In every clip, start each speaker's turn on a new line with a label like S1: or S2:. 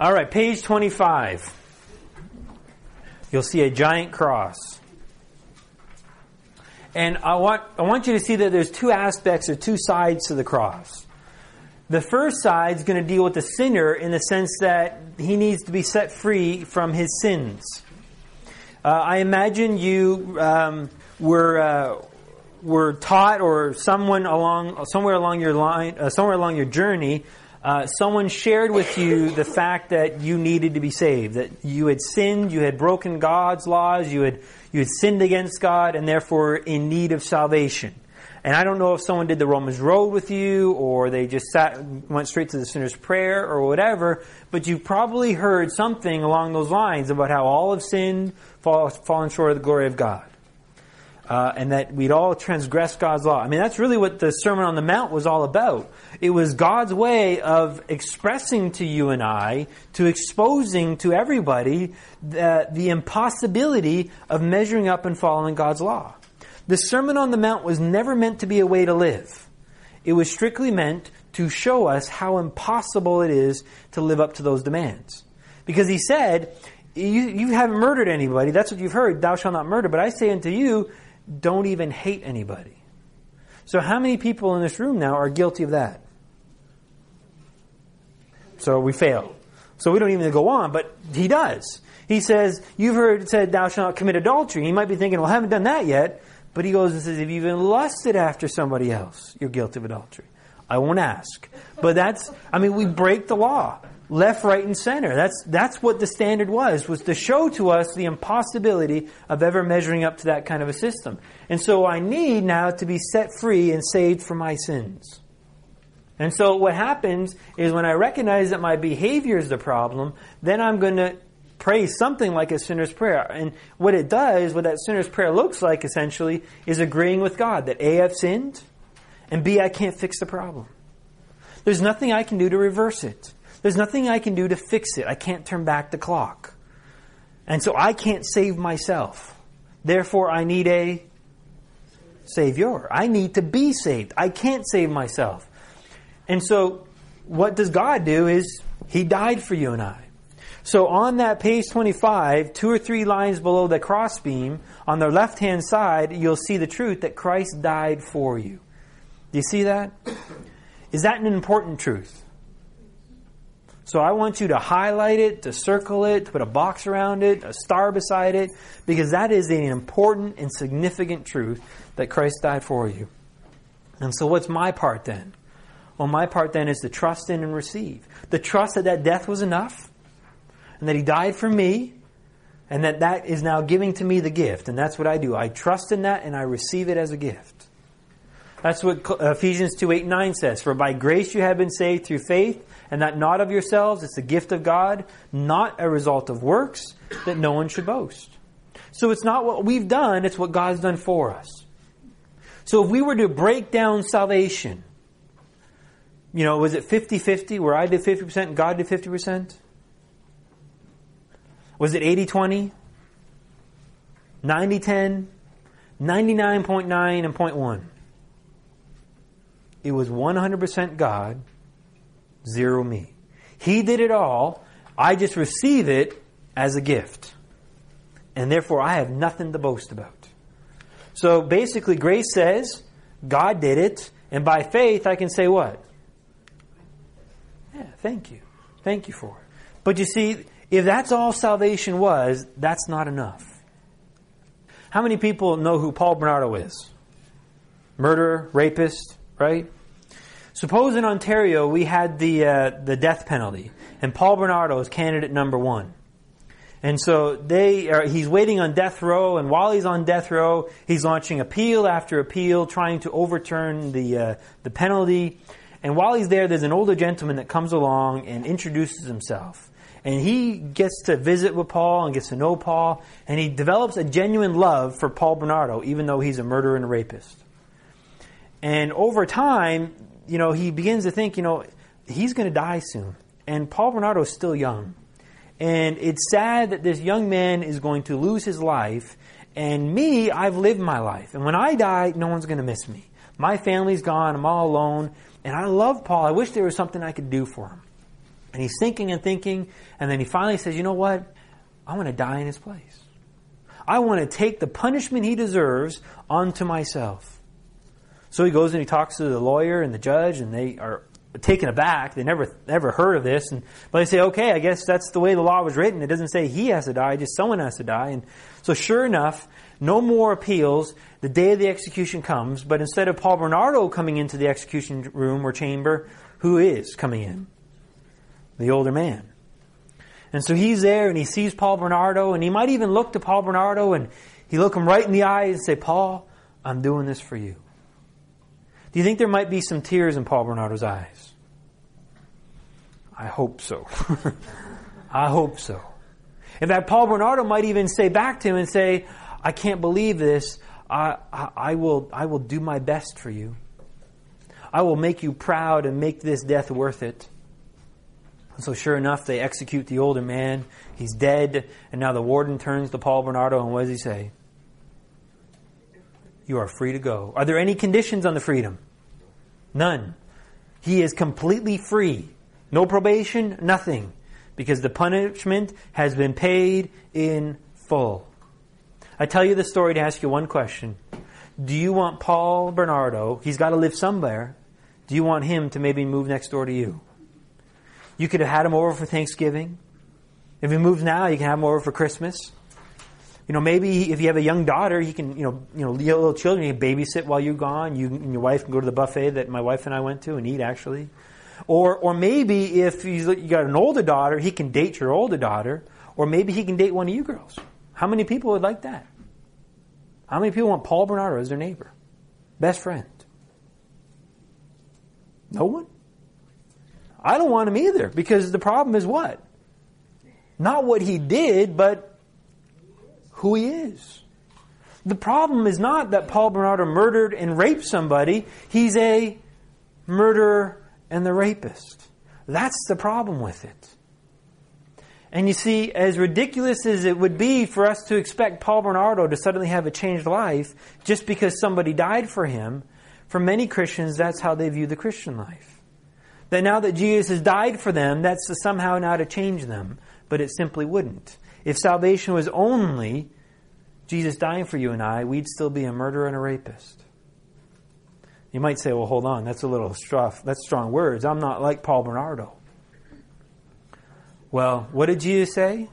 S1: All right, page 25. You'll see a giant cross. And I want, I want you to see that there's two aspects or two sides to the cross. The first side is going to deal with the sinner in the sense that he needs to be set free from his sins. Uh, I imagine you um, were uh, were taught, or someone along somewhere along your line, uh, somewhere along your journey, uh, someone shared with you the fact that you needed to be saved, that you had sinned, you had broken God's laws, you had you had sinned against God, and therefore in need of salvation. And I don't know if someone did the Romans Road with you, or they just sat, went straight to the sinner's prayer, or whatever. But you've probably heard something along those lines about how all have sinned, fall, fallen short of the glory of God uh, and that we'd all transgress God's law. I mean, that's really what the Sermon on the Mount was all about. It was God's way of expressing to you and I, to exposing to everybody the, the impossibility of measuring up and following God's law. The Sermon on the Mount was never meant to be a way to live. It was strictly meant to show us how impossible it is to live up to those demands. Because he said, you, you haven't murdered anybody. That's what you've heard. Thou shalt not murder. But I say unto you, don't even hate anybody. So, how many people in this room now are guilty of that? So we fail. So we don't even go on, but he does. He says, You've heard it said, Thou shalt not commit adultery. He might be thinking, Well, I haven't done that yet. But he goes and says, If you've even lusted after somebody else, you're guilty of adultery. I won't ask. But that's, I mean, we break the law left, right, and center. That's, that's what the standard was, was to show to us the impossibility of ever measuring up to that kind of a system. And so I need now to be set free and saved from my sins. And so what happens is when I recognize that my behavior is the problem, then I'm going to pray something like a sinner's prayer. And what it does, what that sinner's prayer looks like essentially, is agreeing with God that A, I've sinned, and B, I can't fix the problem. There's nothing I can do to reverse it. There's nothing I can do to fix it. I can't turn back the clock. And so I can't save myself. Therefore, I need a Savior. I need to be saved. I can't save myself. And so, what does God do is He died for you and I. So, on that page 25, two or three lines below the crossbeam, on the left hand side, you'll see the truth that Christ died for you. Do you see that? Is that an important truth? So I want you to highlight it, to circle it, to put a box around it, a star beside it, because that is an important and significant truth that Christ died for you. And so what's my part then? Well, my part then is to trust in and receive. The trust that that death was enough, and that He died for me, and that that is now giving to me the gift. And that's what I do. I trust in that and I receive it as a gift. That's what Ephesians 2 8 9 says. For by grace you have been saved through faith and that not of yourselves, it's the gift of God, not a result of works, that no one should boast. So it's not what we've done, it's what God's done for us. So if we were to break down salvation, you know, was it 50 50 where I did 50% and God did 50%? Was it 80 20? 90 10? 99.9 and 0.1? It was 100% God zero me. He did it all. I just receive it as a gift. And therefore, I have nothing to boast about. So basically, grace says, God did it, and by faith, I can say what? Yeah, thank you. Thank you for it. But you see, if that's all salvation was, that's not enough. How many people know who Paul Bernardo is? Murderer, rapist, right? Suppose in Ontario we had the uh, the death penalty, and Paul Bernardo is candidate number one. And so they are, he's waiting on death row, and while he's on death row, he's launching appeal after appeal, trying to overturn the uh, the penalty. And while he's there, there's an older gentleman that comes along and introduces himself. And he gets to visit with Paul and gets to know Paul, and he develops a genuine love for Paul Bernardo, even though he's a murderer and a rapist. And over time, you know, he begins to think, you know, he's going to die soon. And Paul Bernardo is still young. And it's sad that this young man is going to lose his life. And me, I've lived my life. And when I die, no one's going to miss me. My family's gone. I'm all alone. And I love Paul. I wish there was something I could do for him. And he's thinking and thinking, and then he finally says, You know what? I want to die in his place. I want to take the punishment he deserves onto myself. So he goes and he talks to the lawyer and the judge, and they are taken aback. They never never heard of this, and but they say, "Okay, I guess that's the way the law was written. It doesn't say he has to die; just someone has to die." And so, sure enough, no more appeals. The day of the execution comes, but instead of Paul Bernardo coming into the execution room or chamber, who is coming in? The older man. And so he's there and he sees Paul Bernardo and he might even look to Paul Bernardo and he look him right in the eyes and say, Paul, I'm doing this for you. Do you think there might be some tears in Paul Bernardo's eyes? I hope so. I hope so. In fact, Paul Bernardo might even say back to him and say, I can't believe this. I, I, I, will, I will do my best for you. I will make you proud and make this death worth it. So sure enough, they execute the older man. He's dead, and now the warden turns to Paul Bernardo, and what does he say? You are free to go. Are there any conditions on the freedom? None. He is completely free. No probation, nothing. Because the punishment has been paid in full. I tell you the story to ask you one question. Do you want Paul Bernardo, he's got to live somewhere, do you want him to maybe move next door to you? You could have had him over for Thanksgiving. If he moves now, you can have him over for Christmas. You know, maybe if you have a young daughter, you can, you know, you know, little children, you can babysit while you're gone. You and your wife can go to the buffet that my wife and I went to and eat actually. Or, or maybe if you got an older daughter, he can date your older daughter. Or maybe he can date one of you girls. How many people would like that? How many people want Paul Bernardo as their neighbor? Best friend? No one? I don't want him either because the problem is what? Not what he did, but who he is. The problem is not that Paul Bernardo murdered and raped somebody. He's a murderer and the rapist. That's the problem with it. And you see, as ridiculous as it would be for us to expect Paul Bernardo to suddenly have a changed life just because somebody died for him, for many Christians, that's how they view the Christian life that now that Jesus has died for them, that's somehow now to change them. But it simply wouldn't. If salvation was only Jesus dying for you and I, we'd still be a murderer and a rapist. You might say, well, hold on, that's a little struff. That's strong words. I'm not like Paul Bernardo. Well, what did Jesus say?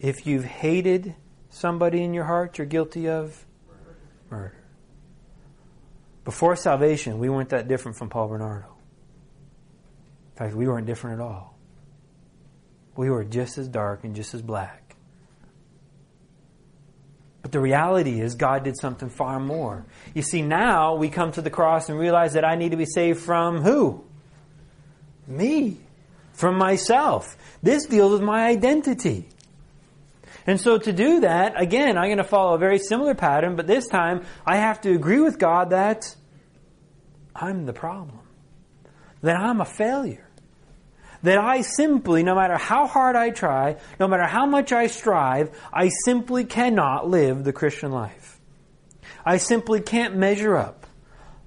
S1: If you've hated somebody in your heart, you're guilty of murder. Before salvation, we weren't that different from Paul Bernardo. In fact, we weren't different at all. We were just as dark and just as black. But the reality is, God did something far more. You see, now we come to the cross and realize that I need to be saved from who? Me. From myself. This deals with my identity. And so to do that, again, I'm going to follow a very similar pattern, but this time I have to agree with God that I'm the problem. That I'm a failure that I simply, no matter how hard I try, no matter how much I strive, I simply cannot live the Christian life. I simply can't measure up.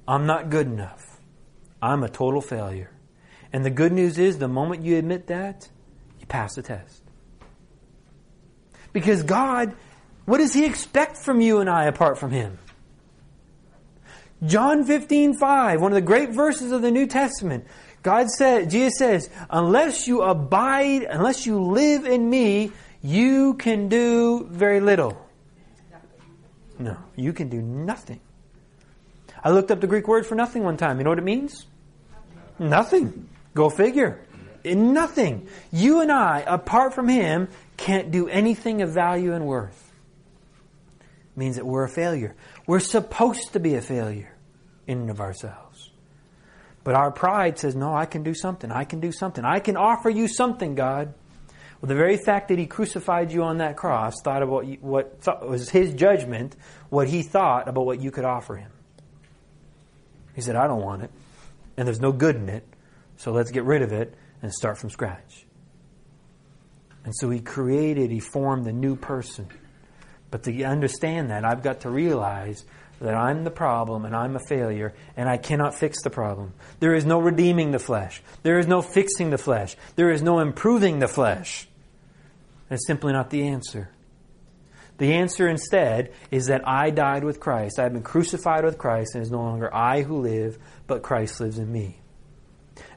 S1: I'm not good enough. I'm a total failure. And the good news is, the moment you admit that, you pass the test. Because God, what does He expect from you and I apart from Him? John 15, 5, one of the great verses of the New Testament. God said, Jesus says, unless you abide, unless you live in me, you can do very little. No, you can do nothing. I looked up the Greek word for nothing one time. You know what it means? Nothing. Go figure. In nothing. You and I, apart from Him, can't do anything of value and worth. It means that we're a failure. We're supposed to be a failure in and of ourselves. But our pride says, no, I can do something. I can do something. I can offer you something, God. Well, the very fact that He crucified you on that cross thought about what was His judgment, what He thought about what you could offer Him. He said, I don't want it. And there's no good in it. So let's get rid of it and start from scratch. And so He created, He formed a new person. But to understand that, I've got to realize that I'm the problem and I'm a failure and I cannot fix the problem. There is no redeeming the flesh. There is no fixing the flesh. There is no improving the flesh. That's simply not the answer. The answer instead is that I died with Christ. I have been crucified with Christ, and it is no longer I who live, but Christ lives in me.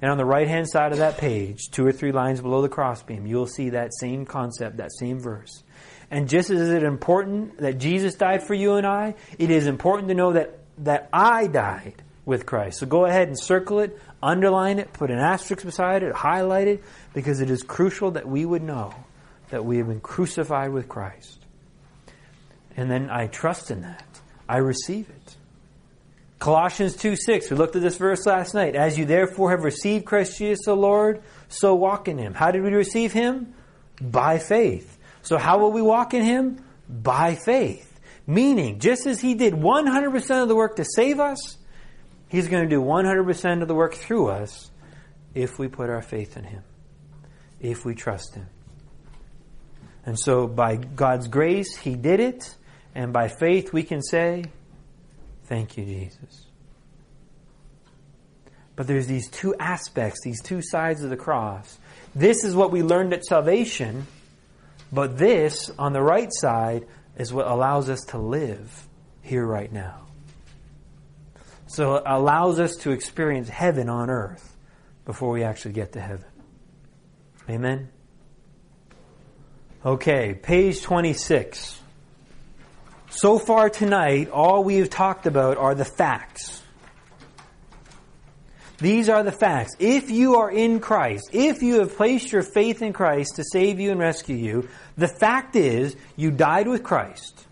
S1: And on the right hand side of that page, two or three lines below the crossbeam, you'll see that same concept, that same verse. And just as it is important that Jesus died for you and I, it is important to know that, that I died with Christ. So go ahead and circle it, underline it, put an asterisk beside it, highlight it, because it is crucial that we would know that we have been crucified with Christ. And then I trust in that. I receive it. Colossians 2 6, we looked at this verse last night. As you therefore have received Christ Jesus the Lord, so walk in him. How did we receive him? By faith. So how will we walk in him? By faith. Meaning, just as he did 100% of the work to save us, he's going to do 100% of the work through us if we put our faith in him, if we trust him. And so, by God's grace, he did it, and by faith, we can say, Thank you, Jesus. But there's these two aspects, these two sides of the cross. This is what we learned at salvation, but this, on the right side, is what allows us to live here right now. So it allows us to experience heaven on earth before we actually get to heaven. Amen? Okay, page 26. So far tonight, all we have talked about are the facts. These are the facts. If you are in Christ, if you have placed your faith in Christ to save you and rescue you, the fact is you died with Christ,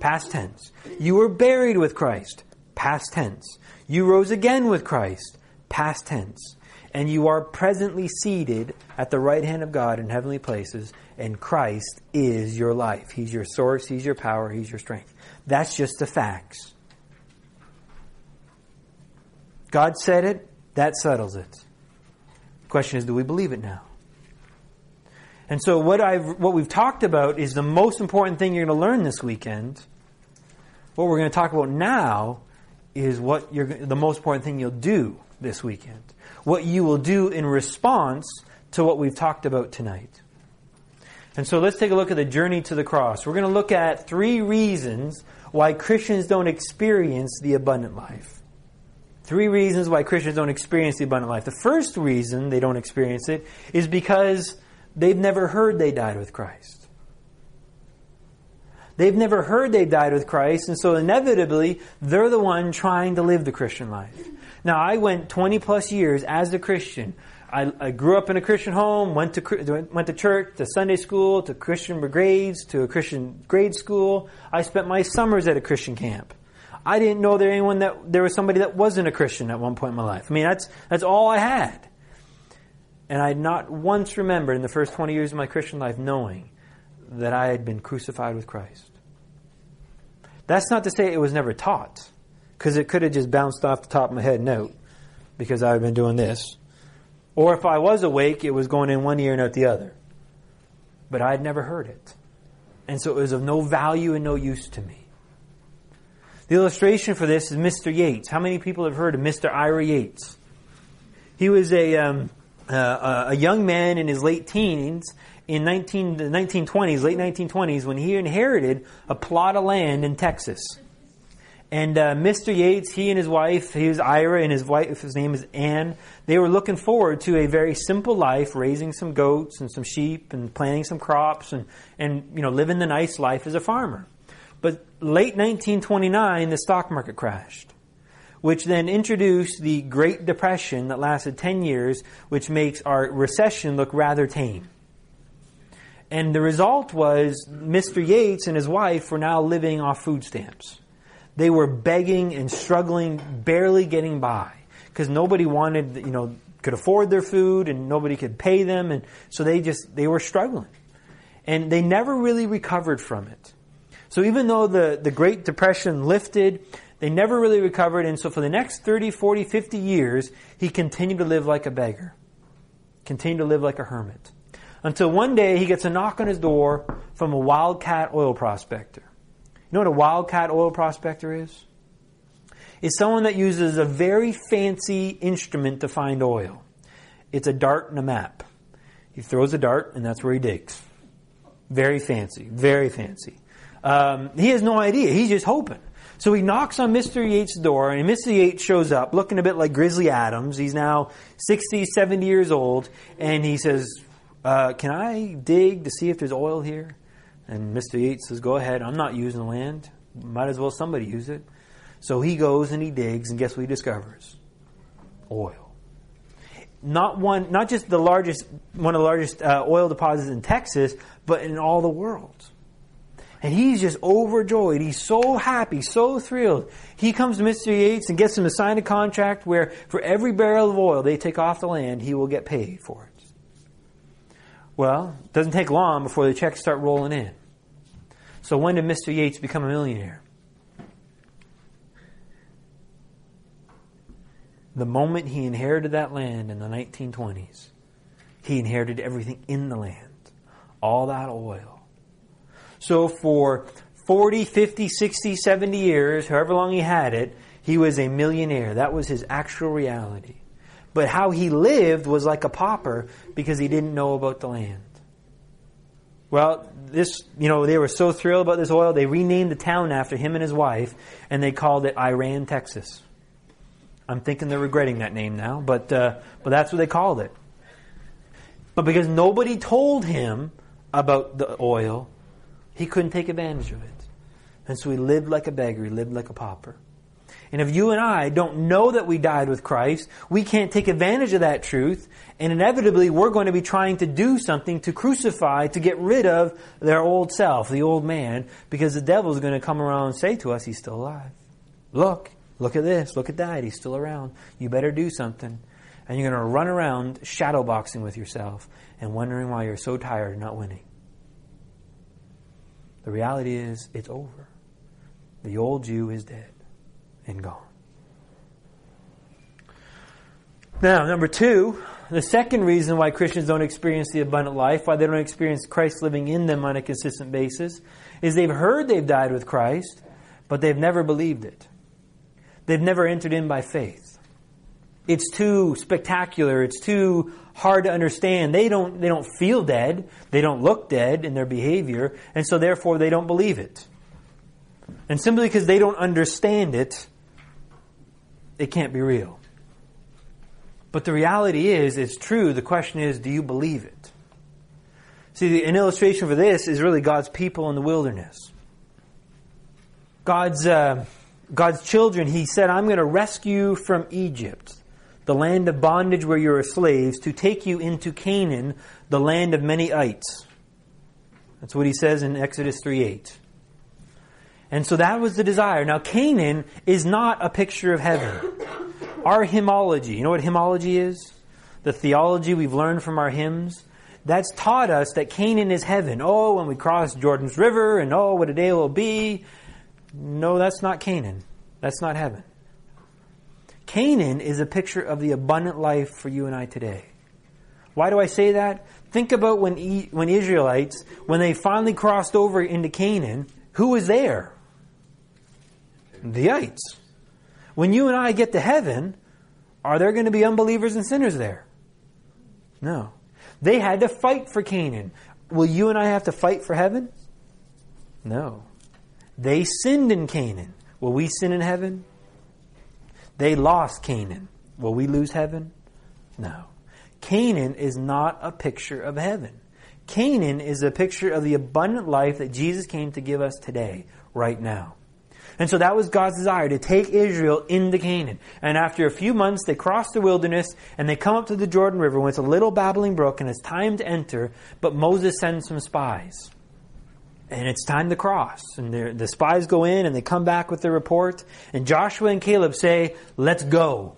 S1: past tense. You were buried with Christ, past tense. You rose again with Christ, past tense. And you are presently seated at the right hand of God in heavenly places, and Christ is your life. He's your source, He's your power, He's your strength. That's just the facts. God said it, that settles it. The question is, do we believe it now? And so what I've what we've talked about is the most important thing you're going to learn this weekend. What we're going to talk about now is what you're the most important thing you'll do this weekend. What you will do in response to what we've talked about tonight. And so let's take a look at the journey to the cross. We're going to look at three reasons why Christians don't experience the abundant life. Three reasons why Christians don't experience the abundant life. The first reason they don't experience it is because they've never heard they died with Christ. They've never heard they died with Christ, and so inevitably, they're the one trying to live the Christian life. Now, I went 20 plus years as a Christian I, I, grew up in a Christian home, went to went to church, to Sunday school, to Christian brigades, to a Christian grade school. I spent my summers at a Christian camp. I didn't know there anyone that there was somebody that wasn't a Christian at one point in my life. I mean, that's that's all I had. And I had not once remembered in the first 20 years of my Christian life knowing that I had been crucified with Christ. That's not to say it was never taught, because it could have just bounced off the top of my head note because I've been doing this. Or if I was awake, it was going in one ear and out the other. But I had never heard it. And so it was of no value and no use to me. The illustration for this is Mr. Yates. How many people have heard of Mr. Ira Yates? He was a, um, uh, a young man in his late teens in 19, the 1920s, late 1920s, when he inherited a plot of land in Texas. And uh, Mr. Yates, he and his wife, was Ira, and his wife, his name is Ann. They were looking forward to a very simple life, raising some goats and some sheep, and planting some crops, and and you know living the nice life as a farmer. But late 1929, the stock market crashed, which then introduced the Great Depression that lasted 10 years, which makes our recession look rather tame. And the result was Mr. Yates and his wife were now living off food stamps. They were begging and struggling, barely getting by because nobody wanted, you know, could afford their food and nobody could pay them. And so they just, they were struggling. And they never really recovered from it. So even though the, the Great Depression lifted, they never really recovered. And so for the next 30, 40, 50 years, he continued to live like a beggar, continued to live like a hermit. Until one day he gets a knock on his door from a wildcat oil prospector You know what a wildcat oil prospector is? is someone that uses a very fancy instrument to find oil. It's a dart and a map. He throws a dart, and that's where he digs. Very fancy, very fancy. Um, he has no idea. He's just hoping. So he knocks on Mr. Yates' door, and Mr. Yates shows up looking a bit like Grizzly Adams. He's now 60, 70 years old, and he says, uh, Can I dig to see if there's oil here? And Mr. Yates says, Go ahead. I'm not using the land. Might as well somebody use it. So he goes and he digs, and guess what he discovers? Oil. Not one, not just the largest, one of the largest uh, oil deposits in Texas, but in all the world. And he's just overjoyed. He's so happy, so thrilled. He comes to Mr. Yates and gets him to sign a contract where for every barrel of oil they take off the land, he will get paid for it. Well, it doesn't take long before the checks start rolling in. So when did Mr. Yates become a millionaire? The moment he inherited that land in the 1920s, he inherited everything in the land. All that oil so for 40, 50, 60, 70 years, however long he had it, he was a millionaire. That was his actual reality. But how he lived was like a pauper because he didn't know about the land. Well, this, you know, they were so thrilled about this oil, they renamed the town after him and his wife, and they called it Iraan, Texas. I'm thinking they're regretting that name now, but, uh, but that's what they called it. But because nobody told him about the oil, he couldn't take advantage of it. And so he lived like a beggar, he lived like a pauper. And if you and I don't know that we died with Christ, we can't take advantage of that truth, and inevitably we're going to be trying to do something to crucify, to get rid of their old self, the old man, because the devil's going to come around and say to us, he's still alive. Look, look at this, look at that, he's still around. You better do something. And you're going to run around shadowboxing with yourself and wondering why you're so tired and not winning. The reality is, it's over. The old you is dead and gone. Now, number two, the second reason why Christians don't experience the abundant life, why they don't experience Christ living in them on a consistent basis, is they've heard they've died with Christ, but they've never believed it. They've never entered in by faith. It's too spectacular. It's too hard to understand. They don't, they don't feel dead. They don't look dead in their behavior. And so therefore they don't believe it. And simply because they don't understand it, it can't be real. But the reality is, it's true. The question is, do you believe it? See, an illustration for this is really God's people in the wilderness. God's, uh, God's children, He said, I'm going to rescue from Egypt the land of bondage where you are slaves, to take you into Canaan, the land of many ites. That's what he says in Exodus 3 8. And so that was the desire. Now, Canaan is not a picture of heaven. Our hymnology, you know what hymnology is? The theology we've learned from our hymns. That's taught us that Canaan is heaven. Oh, when we cross Jordan's River, and oh, what a day it will be. No, that's not Canaan. That's not heaven. Canaan is a picture of the abundant life for you and I today. Why do I say that? Think about when, when Israelites, when they finally crossed over into Canaan, who was there? The ites. When you and I get to heaven, are there going to be unbelievers and sinners there? No. They had to fight for Canaan. Will you and I have to fight for heaven? No. They sinned in Canaan. Will we sin in heaven? They lost Canaan. Will we lose heaven? No. Canaan is not a picture of heaven. Canaan is a picture of the abundant life that Jesus came to give us today, right now. And so that was God's desire to take Israel into Canaan. And after a few months, they cross the wilderness and they come up to the Jordan River when it's a little babbling brook and it's time to enter, but Moses sends some spies and it's time to cross. And the spies go in and they come back with the report. And Joshua and Caleb say, Let's go.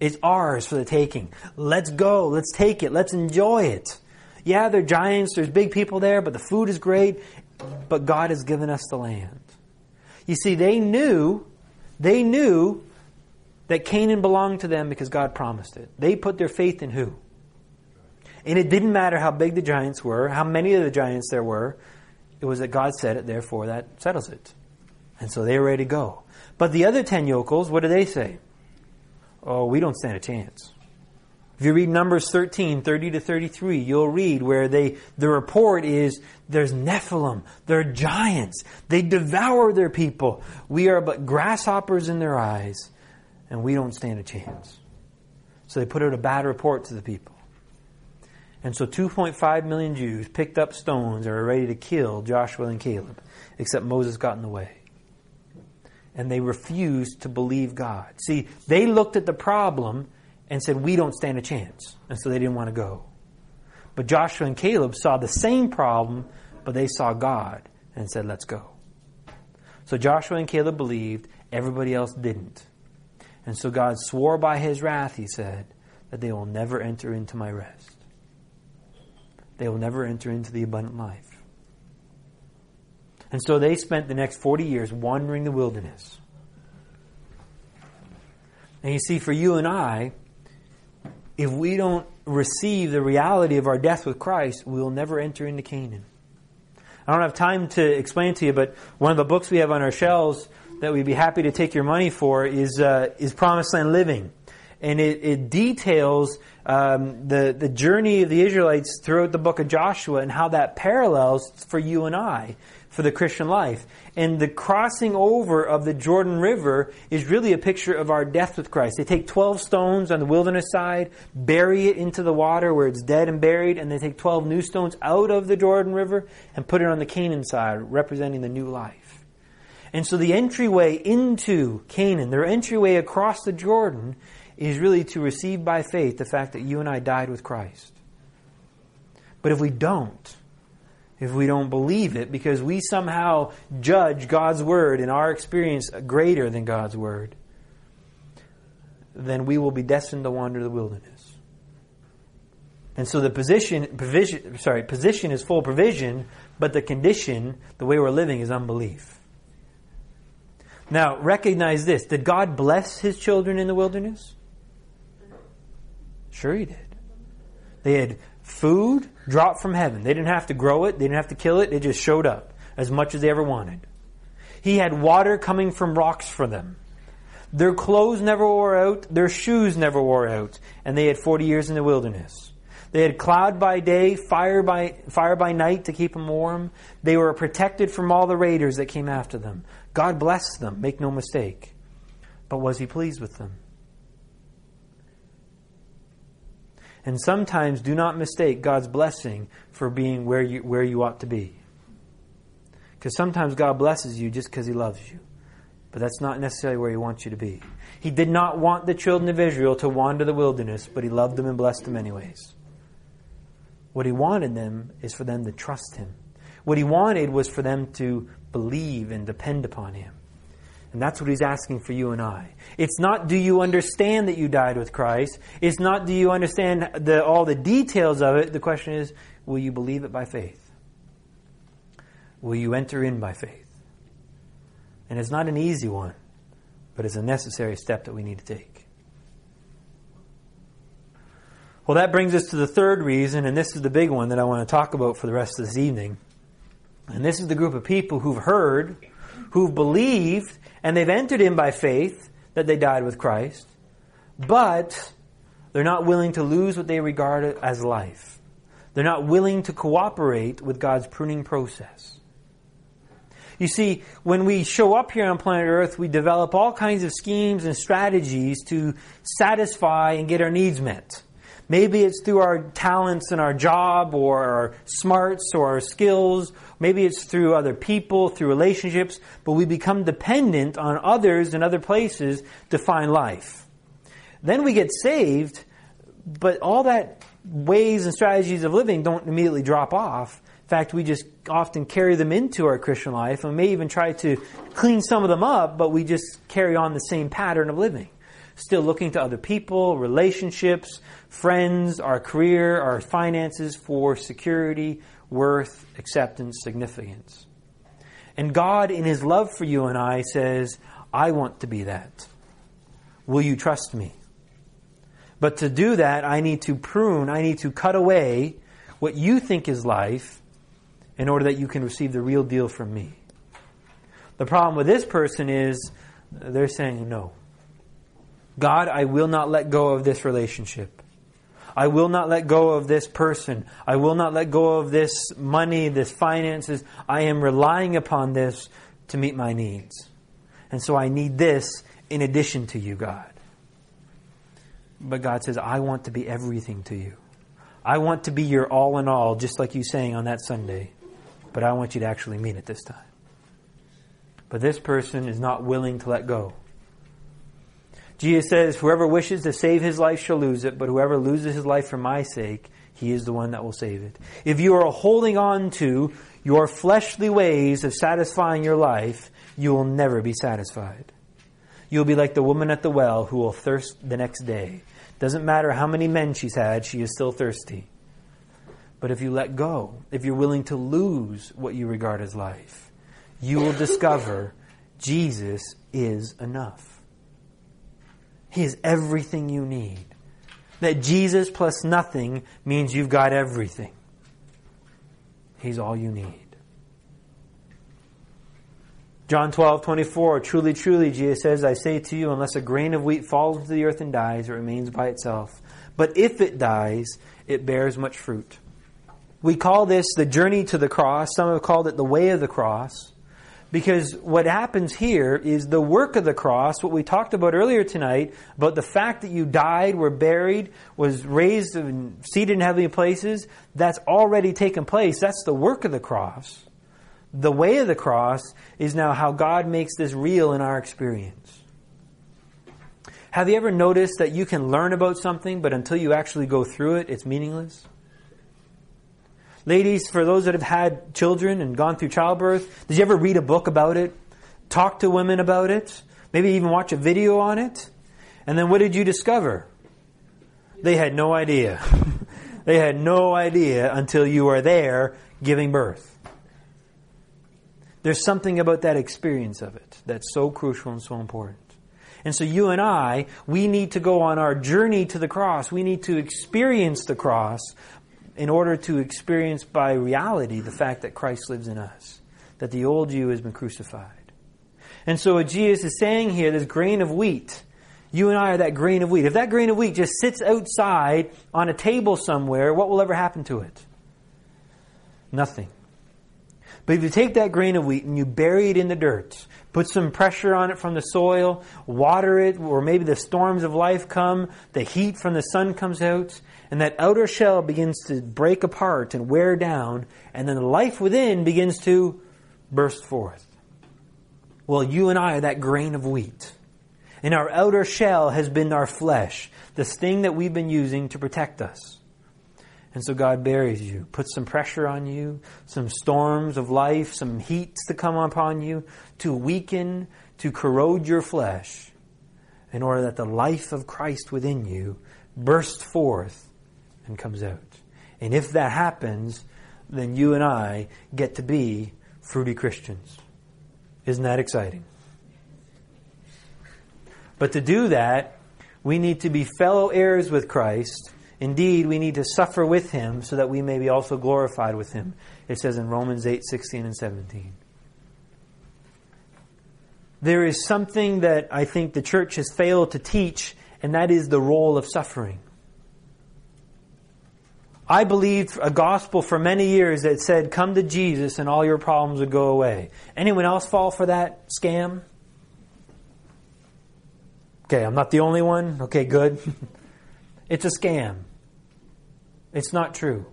S1: It's ours for the taking. Let's go. Let's take it. Let's enjoy it. Yeah, they're giants. There's big people there, but the food is great. But God has given us the land. You see, they knew, they knew that Canaan belonged to them because God promised it. They put their faith in who? And it didn't matter how big the giants were, how many of the giants there were. It was that God said it, therefore that settles it. And so they were ready to go. But the other 10 yokels, what do they say? Oh, we don't stand a chance. If you read Numbers 13, 30 to 33, you'll read where they, the report is, there's Nephilim, they're giants, they devour their people. We are but grasshoppers in their eyes, and we don't stand a chance. So they put out a bad report to the people. And so 2.5 million Jews picked up stones and were ready to kill Joshua and Caleb, except Moses got in the way. And they refused to believe God. See, they looked at the problem and said, We don't stand a chance. And so they didn't want to go. But Joshua and Caleb saw the same problem, but they saw God and said, Let's go. So Joshua and Caleb believed, everybody else didn't. And so God swore by his wrath, he said, that they will never enter into my rest. They will never enter into the abundant life. And so they spent the next 40 years wandering the wilderness. And you see, for you and I, if we don't receive the reality of our death with Christ, we will never enter into Canaan. I don't have time to explain to you, but one of the books we have on our shelves that we'd be happy to take your money for is uh, is Promised Land Living, and it, it details um, the the journey of the Israelites throughout the book of Joshua and how that parallels for you and I for the Christian life. And the crossing over of the Jordan River is really a picture of our death with Christ. They take 12 stones on the wilderness side, bury it into the water where it's dead and buried, and they take 12 new stones out of the Jordan River and put it on the Canaan side, representing the new life. And so the entryway into Canaan, their entryway across the Jordan, is really to receive by faith the fact that you and I died with Christ. But if we don't, if we don't believe it because we somehow judge God's word in our experience greater than God's word, then we will be destined to wander the wilderness. And so the position, provision, sorry, position is full provision, but the condition, the way we're living, is unbelief. Now, recognize this. Did God bless his children in the wilderness? Sure, he did. They had food dropped from heaven. They didn't have to grow it, they didn't have to kill it, it just showed up as much as they ever wanted. He had water coming from rocks for them. Their clothes never wore out, their shoes never wore out, and they had 40 years in the wilderness. They had cloud by day, fire by, fire by night to keep them warm. They were protected from all the raiders that came after them. God blessed them, make no mistake. But was he pleased with them? And sometimes do not mistake God's blessing for being where you, where you ought to be. Because sometimes God blesses you just because He loves you. But that's not necessarily where He wants you to be. He did not want the children of Israel to wander the wilderness, but He loved them and blessed them anyways. What He wanted them is for them to trust Him. What He wanted was for them to believe and depend upon Him. And that's what he's asking for you and I. It's not do you understand that you died with Christ? It's not do you understand the, all the details of it? The question is, will you believe it by faith? Will you enter in by faith? And it's not an easy one, but it's a necessary step that we need to take. Well, that brings us to the third reason, and this is the big one that I want to talk about for the rest of this evening. And this is the group of people who've heard, who've believed, and they've entered in by faith that they died with Christ, but they're not willing to lose what they regard as life. They're not willing to cooperate with God's pruning process. You see, when we show up here on planet Earth, we develop all kinds of schemes and strategies to satisfy and get our needs met. Maybe it's through our talents and our job or our smarts or our skills. Maybe it's through other people, through relationships, but we become dependent on others and other places to find life. Then we get saved, but all that ways and strategies of living don't immediately drop off. In fact, we just often carry them into our Christian life and may even try to clean some of them up, but we just carry on the same pattern of living still looking to other people, relationships, friends, our career, our finances for security, worth, acceptance, significance. And God, in His love for you and I, says, I want to be that. Will you trust me? But to do that, I need to prune, I need to cut away what you think is life in order that you can receive the real deal from me. The problem with this person is they're saying no. God, I will not let go of this relationship. I will not let go of this person. I will not let go of this money, this finances. I am relying upon this to meet my needs. And so I need this in addition to you, God. But God says, I want to be everything to you. I want to be your all in all, just like you sang on that Sunday. But I want you to actually mean it this time. But this person is not willing to let go. Jesus says, Whoever wishes to save his life shall lose it, but whoever loses his life for my sake, he is the one that will save it. If you are holding on to your fleshly ways of satisfying your life, you will never be satisfied. You'll be like the woman at the well who will thirst the next day. Doesn't matter how many men she's had, she is still thirsty. But if you let go, if you're willing to lose what you regard as life, you will discover Jesus is enough. He is everything you need. That Jesus plus nothing means you've got everything. He's all you need. John 12, 24, truly, truly, Jesus says, I say to you, unless a grain of wheat falls into the earth and dies, it remains by itself. But if it dies, it bears much fruit. We call this the journey to the cross. Some have called it the way of the cross. Because what happens here is the work of the cross, what we talked about earlier tonight, about the fact that you died, were buried, was raised and seated in heavenly places, that's already taken place. That's the work of the cross. The way of the cross is now how God makes this real in our experience. Have you ever noticed that you can learn about something, but until you actually go through it, it's meaningless? Ladies, for those that have had children and gone through childbirth, did you ever read a book about it? Talk to women about it? Maybe even watch a video on it? And then what did you discover? They had no idea. they had no idea until you were there giving birth. There's something about that experience of it that's so crucial and so important. And so you and I, we need to go on our journey to the cross. We need to experience the cross in order to experience by reality the fact that Christ lives in us, that the old you has been crucified. And so what Jesus is saying here, this grain of wheat, you and I are that grain of wheat. If that grain of wheat just sits outside on a table somewhere, what will ever happen to it? Nothing. But if you take that grain of wheat and you bury it in the dirt, put some pressure on it from the soil, water it, or maybe the storms of life come, the heat from the sun comes out, and that outer shell begins to break apart and wear down, and then the life within begins to burst forth. Well, you and I are that grain of wheat. And our outer shell has been our flesh, this thing that we've been using to protect us. And so God buries you, puts some pressure on you, some storms of life, some heats to come upon you to weaken, to corrode your flesh, in order that the life of Christ within you burst forth and comes out. And if that happens, then you and I get to be fruity Christians. Isn't that exciting? But to do that, we need to be fellow heirs with Christ. Indeed, we need to suffer with him so that we may be also glorified with him. It says in Romans 8 16 and 17. There is something that I think the church has failed to teach, and that is the role of suffering. I believed a gospel for many years that said, come to Jesus and all your problems would go away. Anyone else fall for that scam? Okay, I'm not the only one. Okay, good. it's a scam. It's not true.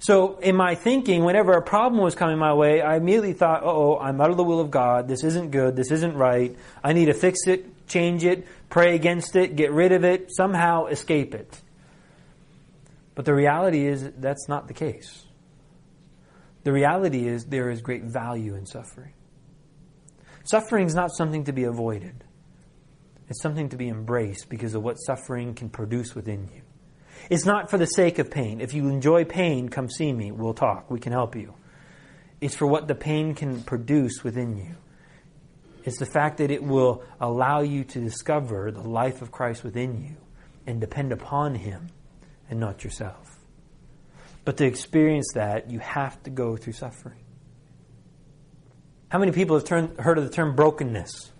S1: So, in my thinking, whenever a problem was coming my way, I immediately thought, oh, I'm out of the will of God. This isn't good. This isn't right. I need to fix it, change it, pray against it, get rid of it, somehow escape it. But the reality is that's not the case. The reality is there is great value in suffering. Suffering is not something to be avoided. It's something to be embraced because of what suffering can produce within you. It's not for the sake of pain. If you enjoy pain, come see me. We'll talk. We can help you. It's for what the pain can produce within you. It's the fact that it will allow you to discover the life of Christ within you and depend upon Him and not yourself. But to experience that, you have to go through suffering. How many people have turned, heard of the term brokenness?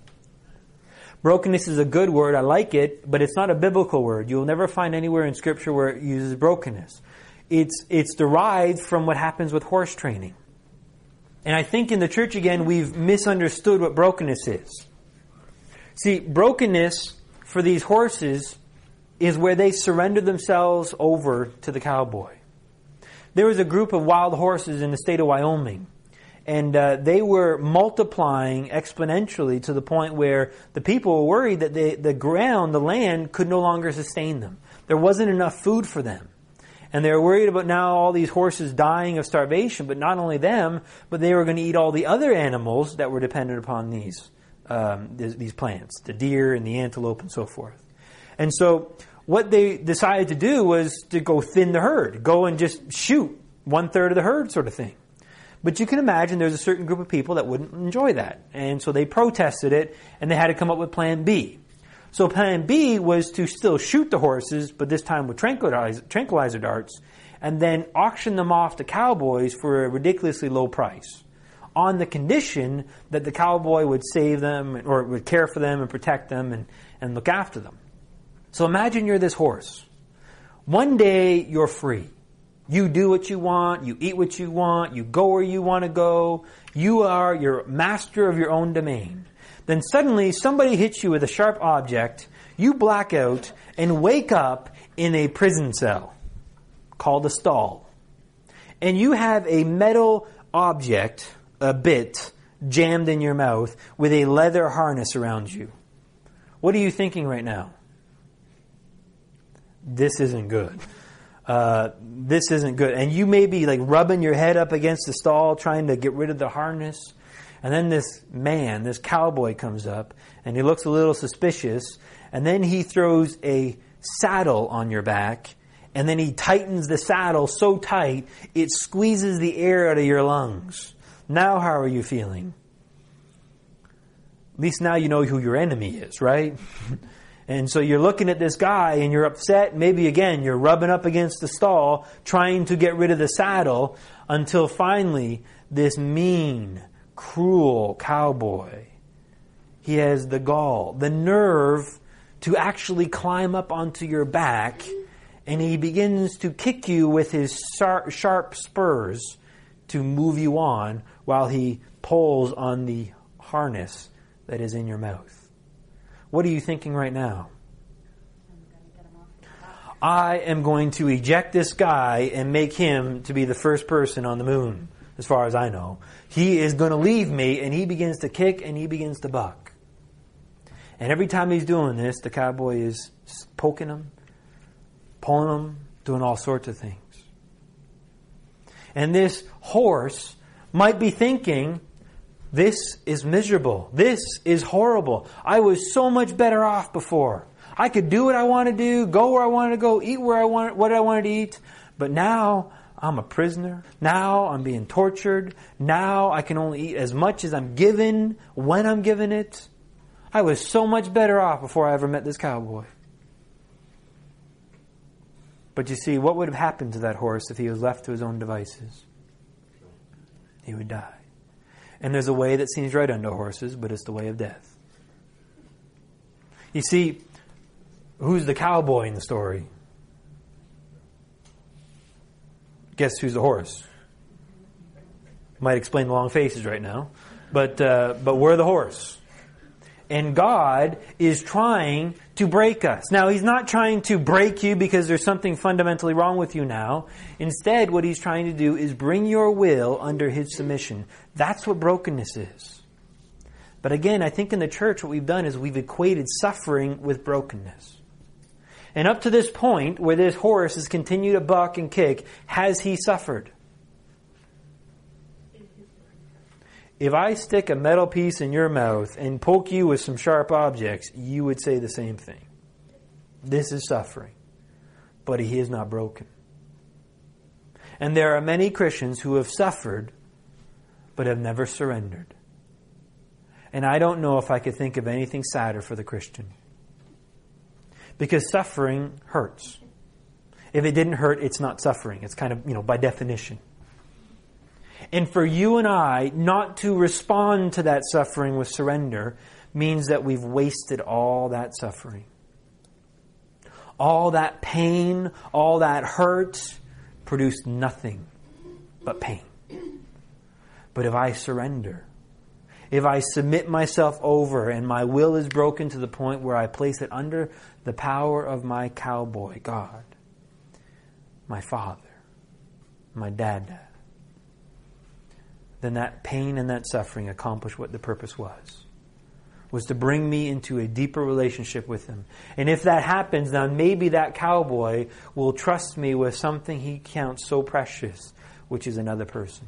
S1: Brokenness is a good word. I like it, but it's not a biblical word. You'll never find anywhere in Scripture where it uses brokenness. It's, it's derived from what happens with horse training. And I think in the church again, we've misunderstood what brokenness is. See, brokenness for these horses is where they surrender themselves over to the cowboy. There was a group of wild horses in the state of Wyoming and uh, they were multiplying exponentially to the point where the people were worried that they, the ground, the land, could no longer sustain them. There wasn't enough food for them. And they were worried about now all these horses dying of starvation, but not only them, but they were going to eat all the other animals that were dependent upon these, um, these plants, the deer and the antelope and so forth. And so what they decided to do was to go thin the herd, go and just shoot one third of the herd sort of thing. But you can imagine there's a certain group of people that wouldn't enjoy that. And so they protested it and they had to come up with plan B. So plan B was to still shoot the horses, but this time with tranquilizer, tranquilizer darts, and then auction them off to cowboys for a ridiculously low price on the condition that the cowboy would save them or would care for them and protect them and, and look after them. So imagine you're this horse. One day you're free. You do what you want, you eat what you want, you go where you want to go. You are your master of your own domain. Then suddenly somebody hits you with a sharp object, you black out and wake up in a prison cell called a stall. And you have a metal object, a bit, jammed in your mouth with a leather harness around you. What are you thinking right now? This isn't good. Uh, this isn't good. And you may be like rubbing your head up against the stall trying to get rid of the harness. And then this man, this cowboy comes up and he looks a little suspicious. And then he throws a saddle on your back. And then he tightens the saddle so tight it squeezes the air out of your lungs. Now, how are you feeling? At least now you know who your enemy is, right? And so you're looking at this guy and you're upset. Maybe again, you're rubbing up against the stall, trying to get rid of the saddle until finally this mean, cruel cowboy, he has the gall, the nerve to actually climb up onto your back and he begins to kick you with his sharp spurs to move you on while he pulls on the harness that is in your mouth. What are you thinking right now? I am going to eject this guy and make him to be the first person on the moon, as far as I know. He is going to leave me, and he begins to kick and he begins to buck. And every time he's doing this, the cowboy is poking him, pulling him, doing all sorts of things. And this horse might be thinking, this is miserable. This is horrible. I was so much better off before. I could do what I want to do, go where I wanted to go, eat where I want, what I wanted to eat. But now I'm a prisoner. Now I'm being tortured. Now I can only eat as much as I'm given when I'm given it. I was so much better off before I ever met this cowboy. But you see, what would have happened to that horse if he was left to his own devices? He would die. And there's a way that seems right unto horses, but it's the way of death. You see, who's the cowboy in the story? Guess who's the horse? Might explain the long faces right now, but uh, but we're the horse, and God is trying to break us. Now, He's not trying to break you because there's something fundamentally wrong with you now. Instead, what He's trying to do is bring your will under His submission. That's what brokenness is. But again, I think in the church, what we've done is we've equated suffering with brokenness. And up to this point, where this horse has continued to buck and kick, has he suffered? If I stick a metal piece in your mouth and poke you with some sharp objects, you would say the same thing. This is suffering. But he is not broken. And there are many Christians who have suffered but have never surrendered. And I don't know if I could think of anything sadder for the Christian. Because suffering hurts. If it didn't hurt, it's not suffering. It's kind of, you know, by definition. And for you and I not to respond to that suffering with surrender means that we've wasted all that suffering. All that pain, all that hurt produced nothing but pain. But if I surrender, if I submit myself over and my will is broken to the point where I place it under the power of my cowboy, God, my father, my dad, then that pain and that suffering accomplished what the purpose was. Was to bring me into a deeper relationship with him. And if that happens, then maybe that cowboy will trust me with something he counts so precious, which is another person.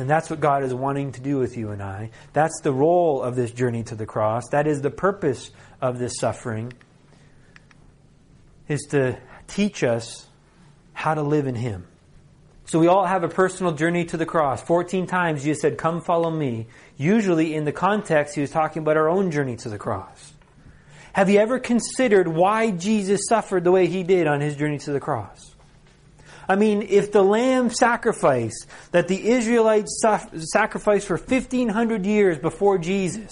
S1: And that's what God is wanting to do with you and I. That's the role of this journey to the cross. That is the purpose of this suffering is to teach us how to live in him. So we all have a personal journey to the cross. 14 times Jesus said, "Come follow me." Usually in the context he was talking about our own journey to the cross. Have you ever considered why Jesus suffered the way he did on his journey to the cross? I mean, if the lamb sacrifice that the Israelites sacrificed for 1500 years before Jesus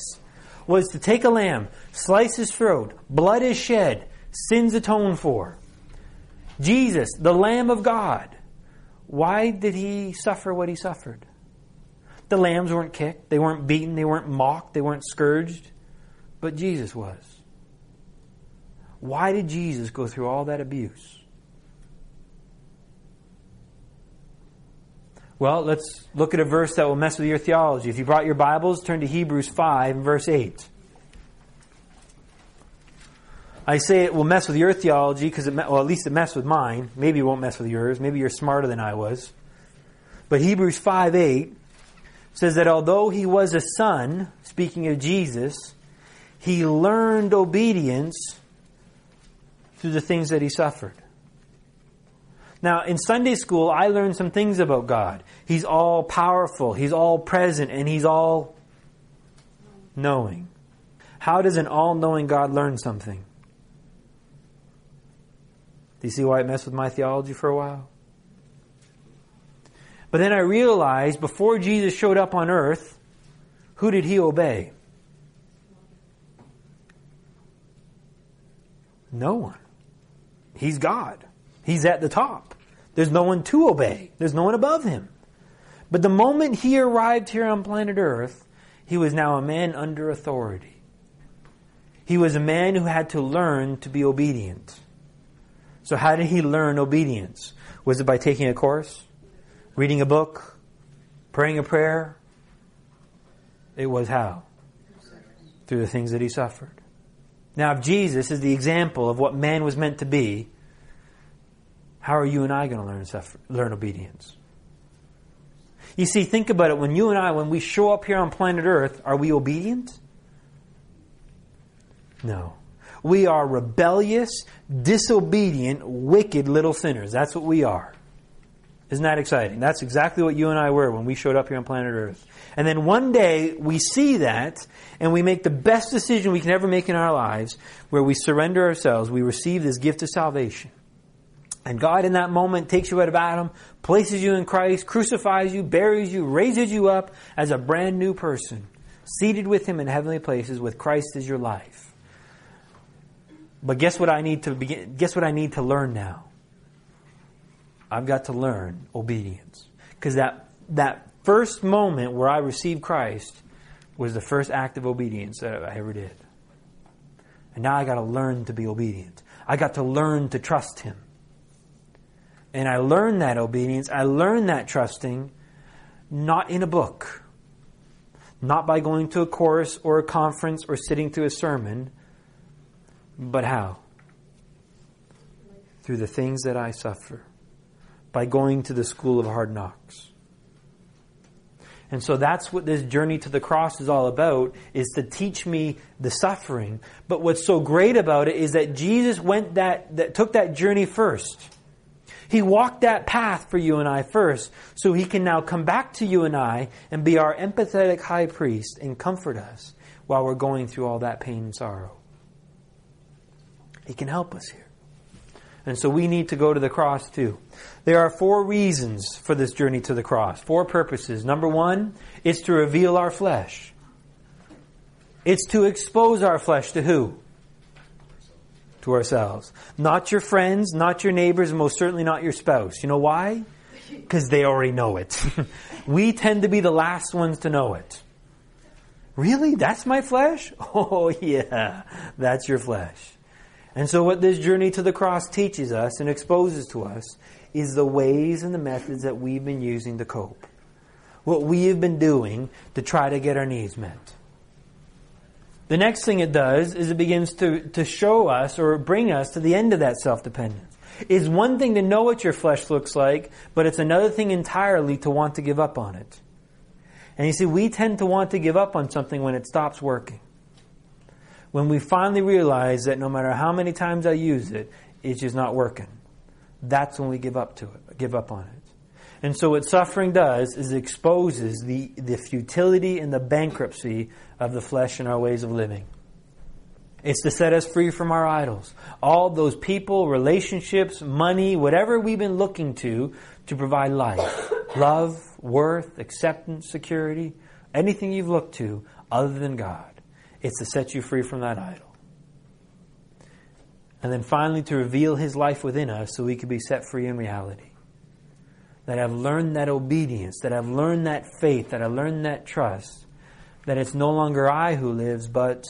S1: was to take a lamb, slice his throat, blood is shed, sins atoned for. Jesus, the Lamb of God, why did he suffer what he suffered? The lambs weren't kicked, they weren't beaten, they weren't mocked, they weren't scourged, but Jesus was. Why did Jesus go through all that abuse? Well, let's look at a verse that will mess with your theology. If you brought your Bibles, turn to Hebrews 5 verse 8. I say it will mess with your theology because it, well, at least it messed with mine. Maybe it won't mess with yours. Maybe you're smarter than I was. But Hebrews 5 8 says that although he was a son, speaking of Jesus, he learned obedience through the things that he suffered. Now, in Sunday school, I learned some things about God. He's all powerful, He's all present, and He's all knowing. How does an all knowing God learn something? Do you see why it messed with my theology for a while? But then I realized before Jesus showed up on earth, who did he obey? No one. He's God. He's at the top. There's no one to obey. There's no one above him. But the moment he arrived here on planet Earth, he was now a man under authority. He was a man who had to learn to be obedient. So how did he learn obedience? Was it by taking a course? Reading a book? Praying a prayer? It was how? Through the things that he suffered. Now, if Jesus is the example of what man was meant to be, how are you and I going to learn suffer, learn obedience? You see, think about it. When you and I, when we show up here on planet Earth, are we obedient? No. We are rebellious, disobedient, wicked little sinners. That's what we are. Isn't that exciting? That's exactly what you and I were when we showed up here on planet Earth. And then one day we see that and we make the best decision we can ever make in our lives where we surrender ourselves. We receive this gift of salvation. And God in that moment takes you out of Adam, places you in Christ, crucifies you, buries you, raises you up as a brand new person, seated with Him in heavenly places with Christ as your life. But guess what I need to begin, guess what I need to learn now? I've got to learn obedience. Because that, that first moment where I received Christ was the first act of obedience that I ever did. And now I got to learn to be obedient. I got to learn to trust Him. And I learned that obedience, I learned that trusting, not in a book, not by going to a course or a conference or sitting through a sermon, but how? Through the things that I suffer, by going to the school of hard knocks. And so that's what this journey to the cross is all about, is to teach me the suffering. But what's so great about it is that Jesus went that, that took that journey first. He walked that path for you and I first, so he can now come back to you and I and be our empathetic high priest and comfort us while we're going through all that pain and sorrow. He can help us here. And so we need to go to the cross too. There are four reasons for this journey to the cross, four purposes. Number one, it's to reveal our flesh. It's to expose our flesh to who? To ourselves. Not your friends, not your neighbors, and most certainly not your spouse. You know why? Because they already know it. we tend to be the last ones to know it. Really? That's my flesh? Oh, yeah, that's your flesh. And so, what this journey to the cross teaches us and exposes to us is the ways and the methods that we've been using to cope. What we have been doing to try to get our needs met. The next thing it does is it begins to, to show us or bring us to the end of that self dependence. It's one thing to know what your flesh looks like, but it's another thing entirely to want to give up on it. And you see, we tend to want to give up on something when it stops working. When we finally realize that no matter how many times I use it, it's just not working. That's when we give up to it, give up on it. And so what suffering does is exposes the, the futility and the bankruptcy of the flesh and our ways of living. It's to set us free from our idols. All those people, relationships, money, whatever we've been looking to to provide life. Love, worth, acceptance, security, anything you've looked to other than God. It's to set you free from that idol. And then finally to reveal His life within us so we can be set free in reality. That I've learned that obedience, that I've learned that faith, that I've learned that trust, that it's no longer I who lives, but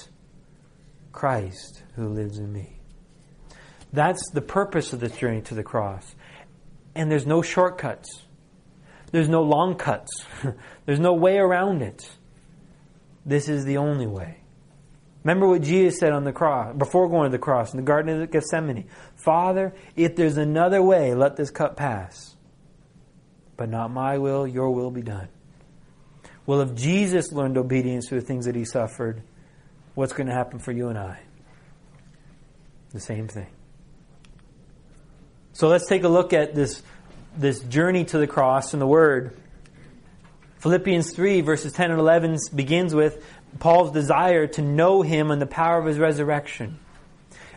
S1: Christ who lives in me. That's the purpose of this journey to the cross. And there's no shortcuts. There's no long cuts. There's no way around it. This is the only way. Remember what Jesus said on the cross, before going to the cross in the Garden of Gethsemane Father, if there's another way, let this cup pass. But not my will, your will be done. Well, if Jesus learned obedience through the things that he suffered, what's going to happen for you and I? The same thing. So let's take a look at this this journey to the cross and the Word. Philippians 3, verses 10 and 11 begins with Paul's desire to know Him and the power of His resurrection.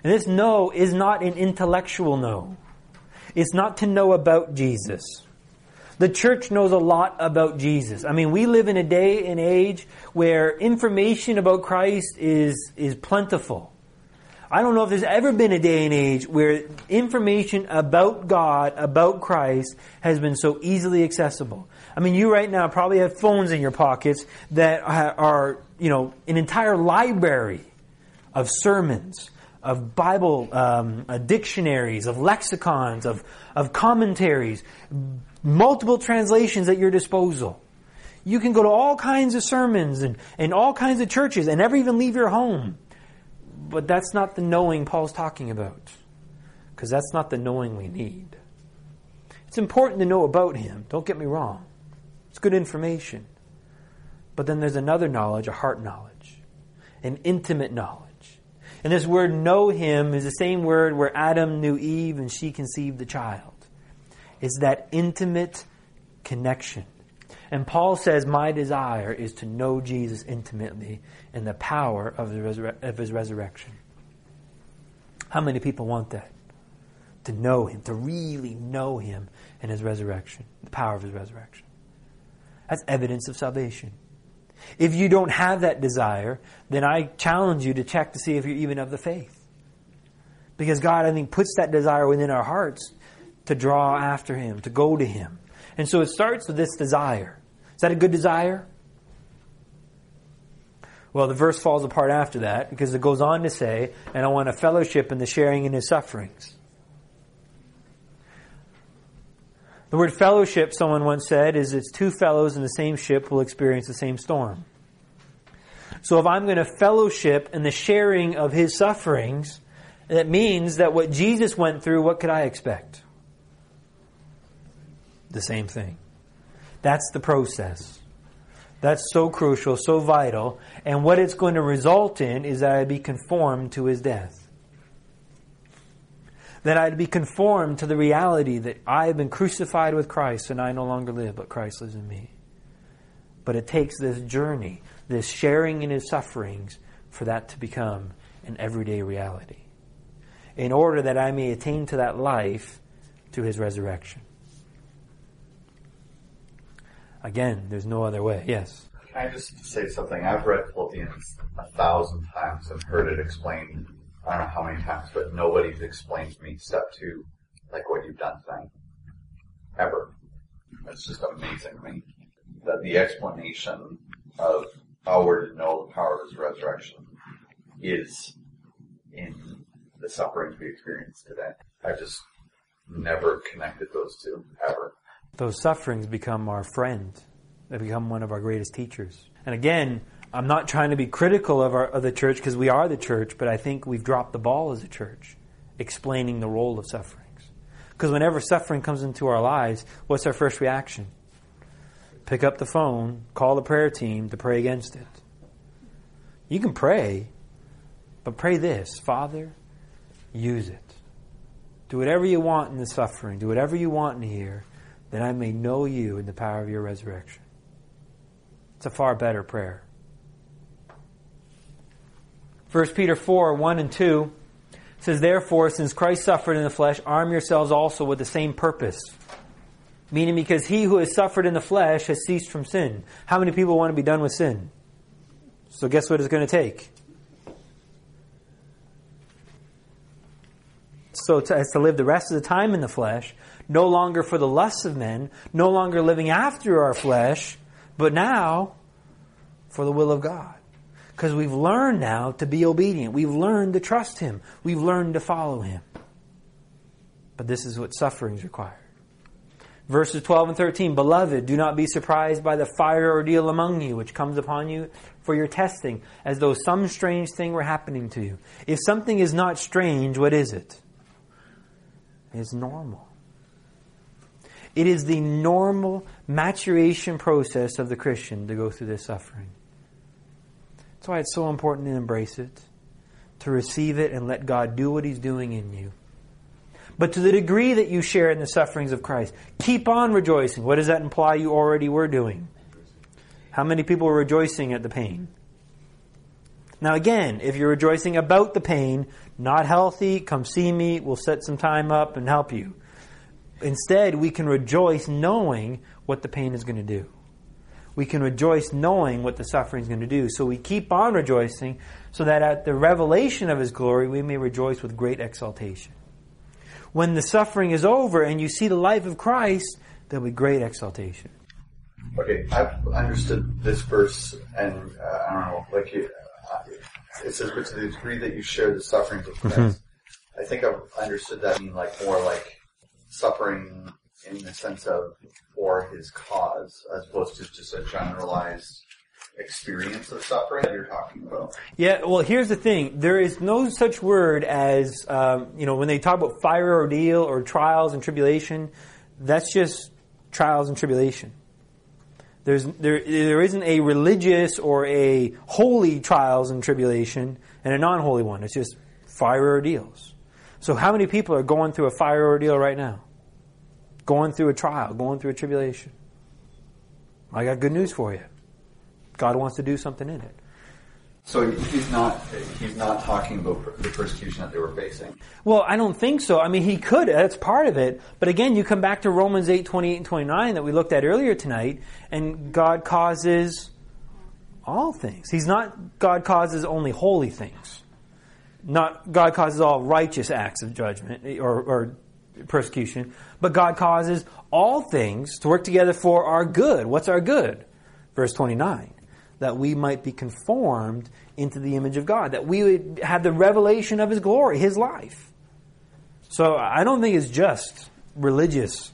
S1: And this know is not an intellectual know. It's not to know about Jesus. The church knows a lot about Jesus. I mean, we live in a day and age where information about Christ is, is plentiful. I don't know if there's ever been a day and age where information about God, about Christ, has been so easily accessible. I mean, you right now probably have phones in your pockets that are, you know, an entire library of sermons, of Bible um, uh, dictionaries, of lexicons, of, of commentaries, multiple translations at your disposal. You can go to all kinds of sermons and, and all kinds of churches and never even leave your home but that's not the knowing Paul's talking about. Because that's not the knowing we need. It's important to know about him, don't get me wrong. It's good information. But then there's another knowledge, a heart knowledge, an intimate knowledge. And this word know him is the same word where Adam knew Eve and she conceived the child. It's that intimate connection. And Paul says, My desire is to know Jesus intimately in the power of, the of his resurrection. How many people want that? To know him, to really know him in his resurrection, the power of his resurrection. That's evidence of salvation. If you don't have that desire, then I challenge you to check to see if you're even of the faith. Because God, I think, puts that desire within our hearts to draw after Him, to go to Him. And so it starts with this desire. Is that a good desire? Well, the verse falls apart after that because it goes on to say, and I want a fellowship in the sharing in his sufferings. The word fellowship, someone once said, is it's two fellows in the same ship will experience the same storm. So if I'm going to fellowship in the sharing of his sufferings, that means that what Jesus went through, what could I expect? The same thing. That's the process. That's so crucial, so vital. And what it's going to result in is that I be conformed to his death. That I'd be conformed to the reality that I have been crucified with Christ and I no longer live, but Christ lives in me. But it takes this journey, this sharing in his sufferings, for that to become an everyday reality. in order that I may attain to that life to his resurrection. Again, there's no other way. Yes.
S2: Can I just say something? I've read Philippians a thousand times and heard it explained, I don't know how many times, but nobody's explained to me step two like what you've done tonight. Ever. It's just amazing to me that the explanation of how we're to know the power of his resurrection is in the sufferings we experience today. I've just never connected those two, ever.
S1: Those sufferings become our friend. They become one of our greatest teachers. And again, I'm not trying to be critical of, our, of the church because we are the church, but I think we've dropped the ball as a church, explaining the role of sufferings. Because whenever suffering comes into our lives, what's our first reaction? Pick up the phone, call the prayer team to pray against it. You can pray, but pray this Father, use it. Do whatever you want in the suffering, do whatever you want in here, that I may know you in the power of your resurrection. It's a far better prayer. 1 Peter 4 1 and 2 says, Therefore, since Christ suffered in the flesh, arm yourselves also with the same purpose. Meaning, because he who has suffered in the flesh has ceased from sin. How many people want to be done with sin? So, guess what it's going to take? So, to, as to live the rest of the time in the flesh, no longer for the lusts of men, no longer living after our flesh, but now for the will of God. Because we've learned now to be obedient. We've learned to trust Him. We've learned to follow Him. But this is what sufferings require. Verses 12 and 13 Beloved, do not be surprised by the fire ordeal among you, which comes upon you for your testing, as though some strange thing were happening to you. If something is not strange, what is it? It's normal. It is the normal maturation process of the Christian to go through this suffering. That's why it's so important to embrace it, to receive it, and let God do what He's doing in you. But to the degree that you share in the sufferings of Christ, keep on rejoicing. What does that imply you already were doing? How many people are rejoicing at the pain? Now, again, if you're rejoicing about the pain, not healthy, come see me, we'll set some time up and help you. Instead, we can rejoice knowing what the pain is going to do. We can rejoice knowing what the suffering is going to do. So we keep on rejoicing so that at the revelation of His glory, we may rejoice with great exaltation. When the suffering is over and you see the life of Christ, there'll be great exaltation.
S2: Okay, I've understood this verse, and uh, I don't know, like you, uh, it says, but to the degree that you share the sufferings of Christ, mm-hmm. I think I've understood that mean like more like suffering in the sense of for his cause, as opposed to just a generalized experience of suffering that you're talking about.
S1: Yeah, well, here's the thing: there is no such word as um, you know when they talk about fire ordeal or trials and tribulation. That's just trials and tribulation. There's there there isn't a religious or a holy trials and tribulation and a non-holy one. It's just fire ordeals. So how many people are going through a fire ordeal right now? Going through a trial, going through a tribulation. I got good news for you. God wants to do something in it.
S2: So he's not he's not talking about the persecution that they were facing.
S1: Well, I don't think so. I mean, he could. That's part of it. But again, you come back to Romans 8, 28 and 29 that we looked at earlier tonight, and God causes all things. He's not God causes only holy things not God causes all righteous acts of judgment or, or persecution, but God causes all things to work together for our good. What's our good? Verse 29 that we might be conformed into the image of God, that we would have the revelation of His glory, His life. So I don't think it's just religious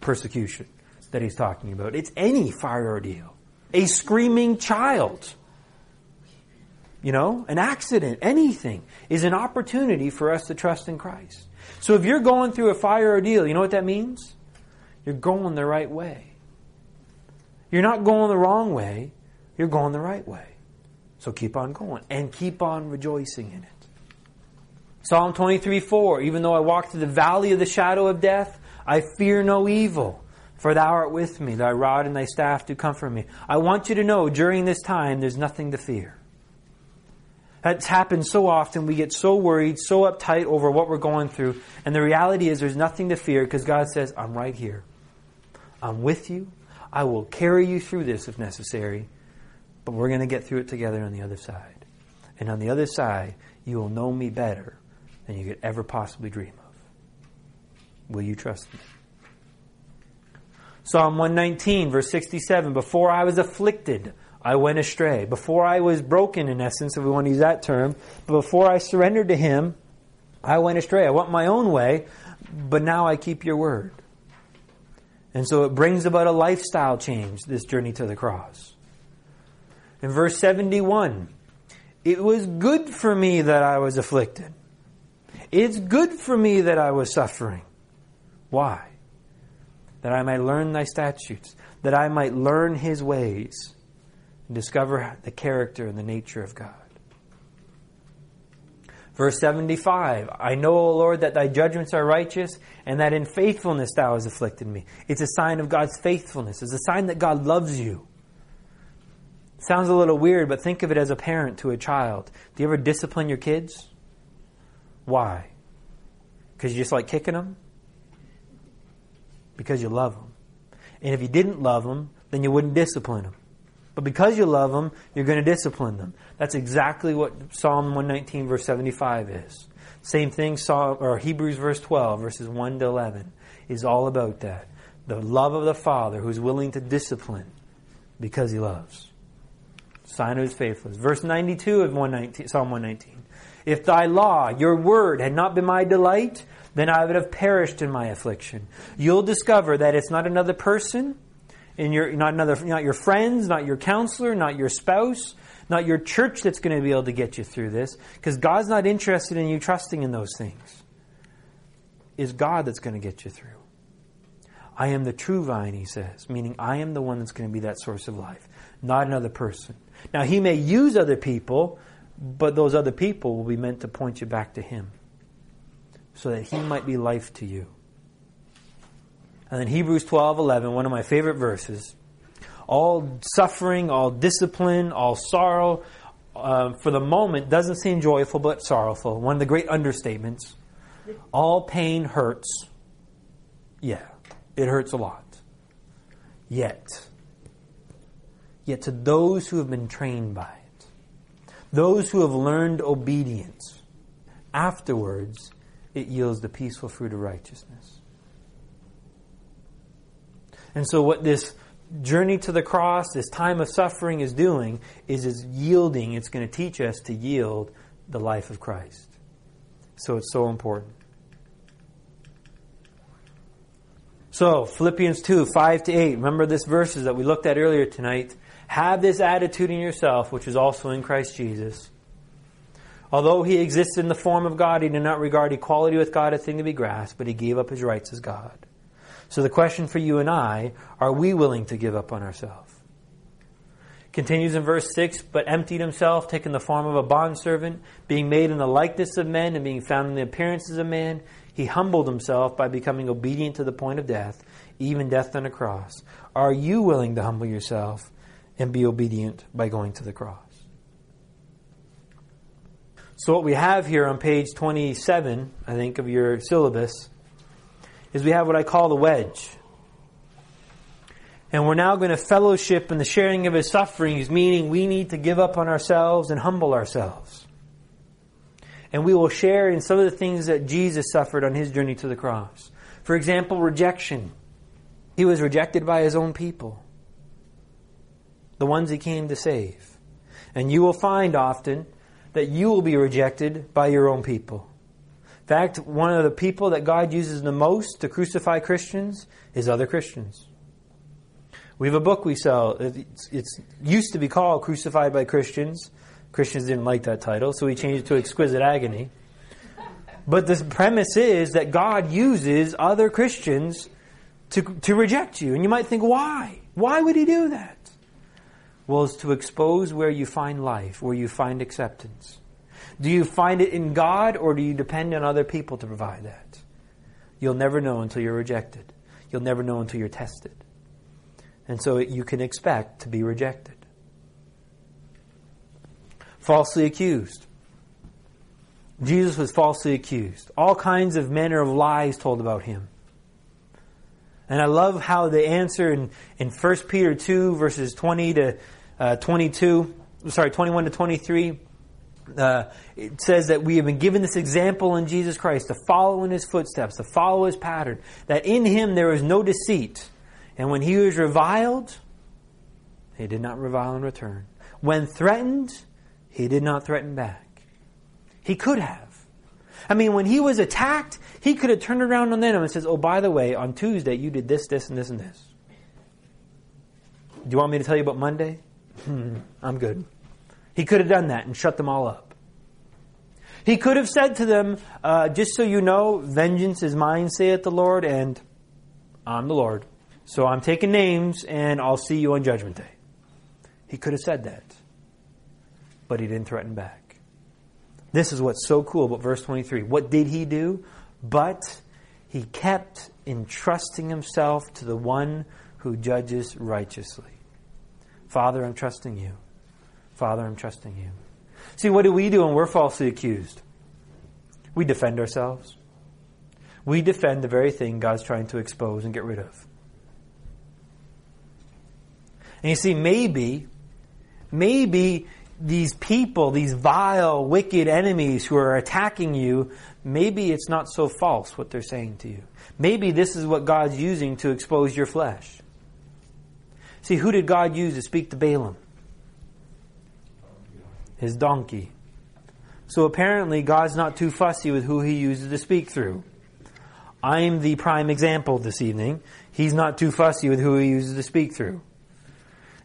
S1: persecution that He's talking about. It's any fire ordeal. A screaming child you know, an accident, anything is an opportunity for us to trust in Christ. So if you're going through a fire ordeal, you know what that means? You're going the right way. You're not going the wrong way, you're going the right way. So keep on going and keep on rejoicing in it. Psalm 23 4 Even though I walk through the valley of the shadow of death, I fear no evil, for thou art with me. Thy rod and thy staff do comfort me. I want you to know during this time there's nothing to fear. That's happened so often. We get so worried, so uptight over what we're going through. And the reality is there's nothing to fear because God says, I'm right here. I'm with you. I will carry you through this if necessary. But we're going to get through it together on the other side. And on the other side, you will know me better than you could ever possibly dream of. Will you trust me? Psalm 119, verse 67 Before I was afflicted, I went astray. Before I was broken, in essence, if we want to use that term, but before I surrendered to Him, I went astray. I went my own way, but now I keep your word. And so it brings about a lifestyle change, this journey to the cross. In verse 71, it was good for me that I was afflicted. It's good for me that I was suffering. Why? That I might learn thy statutes, that I might learn his ways discover the character and the nature of God. Verse 75 I know, O Lord, that thy judgments are righteous, and that in faithfulness thou hast afflicted me. It's a sign of God's faithfulness, it's a sign that God loves you. sounds a little weird, but think of it as a parent to a child. Do you ever discipline your kids? Why? Because you just like kicking them? Because you love them. And if you didn't love them, then you wouldn't discipline them. But because you love them, you're going to discipline them. That's exactly what Psalm 119 verse 75 is. Same thing, Psalm, or Hebrews verse 12 verses 1 to 11 is all about that. The love of the Father who's willing to discipline because he loves. Sign of his faithfulness. Verse 92 of 119, Psalm 119. If thy law, your word, had not been my delight, then I would have perished in my affliction. You'll discover that it's not another person, in your not another not your friends, not your counselor, not your spouse, not your church that's going to be able to get you through this because God's not interested in you trusting in those things. Is God that's going to get you through. I am the true vine, he says, meaning I am the one that's going to be that source of life, not another person. Now, he may use other people, but those other people will be meant to point you back to him so that he might be life to you. And then Hebrews 12, 11, one of my favorite verses. All suffering, all discipline, all sorrow, uh, for the moment, doesn't seem joyful but sorrowful. One of the great understatements. All pain hurts. Yeah, it hurts a lot. Yet, yet to those who have been trained by it, those who have learned obedience, afterwards it yields the peaceful fruit of righteousness. And so, what this journey to the cross, this time of suffering is doing, is is yielding. It's going to teach us to yield the life of Christ. So, it's so important. So, Philippians 2, 5 to 8. Remember this verses that we looked at earlier tonight. Have this attitude in yourself, which is also in Christ Jesus. Although he existed in the form of God, he did not regard equality with God a thing to be grasped, but he gave up his rights as God. So the question for you and I, are we willing to give up on ourselves? Continues in verse 6, but emptied himself, taking the form of a bondservant, being made in the likeness of men, and being found in the appearances of man, he humbled himself by becoming obedient to the point of death, even death on a cross. Are you willing to humble yourself and be obedient by going to the cross? So, what we have here on page 27, I think, of your syllabus is we have what I call the wedge. And we're now going to fellowship in the sharing of his sufferings, meaning we need to give up on ourselves and humble ourselves. And we will share in some of the things that Jesus suffered on his journey to the cross. For example, rejection. He was rejected by his own people, the ones he came to save. And you will find often that you will be rejected by your own people fact, one of the people that God uses the most to crucify Christians is other Christians. We have a book we sell. It's, it's, used to be called Crucified by Christians. Christians didn't like that title, so we changed it to Exquisite Agony. But the premise is that God uses other Christians to, to reject you. And you might think, why? Why would He do that? Well, it's to expose where you find life, where you find acceptance. Do you find it in God or do you depend on other people to provide that? You'll never know until you're rejected. You'll never know until you're tested. And so you can expect to be rejected. Falsely accused. Jesus was falsely accused. All kinds of manner of lies told about him. And I love how they answer in, in 1 Peter 2, verses 20 to uh, 22, sorry, 21 to 23. Uh, it says that we have been given this example in Jesus Christ to follow in his footsteps, to follow his pattern, that in him there is no deceit. And when he was reviled, he did not revile in return. When threatened, he did not threaten back. He could have. I mean, when he was attacked, he could have turned around on them and says, "Oh, by the way, on Tuesday you did this, this, and this, and this." Do you want me to tell you about Monday? Hmm, I'm good. He could have done that and shut them all up. He could have said to them, uh, "Just so you know, vengeance is mine," saith the Lord, and I'm the Lord. So I'm taking names, and I'll see you on Judgment Day. He could have said that, but he didn't threaten back. This is what's so cool about verse 23. What did he do? But he kept entrusting himself to the one who judges righteously. Father, I'm trusting you. Father, I'm trusting you. See, what do we do when we're falsely accused? We defend ourselves. We defend the very thing God's trying to expose and get rid of. And you see, maybe, maybe these people, these vile, wicked enemies who are attacking you, maybe it's not so false what they're saying to you. Maybe this is what God's using to expose your flesh. See, who did God use to speak to Balaam? His donkey. So apparently, God's not too fussy with who he uses to speak through. I'm the prime example this evening. He's not too fussy with who he uses to speak through.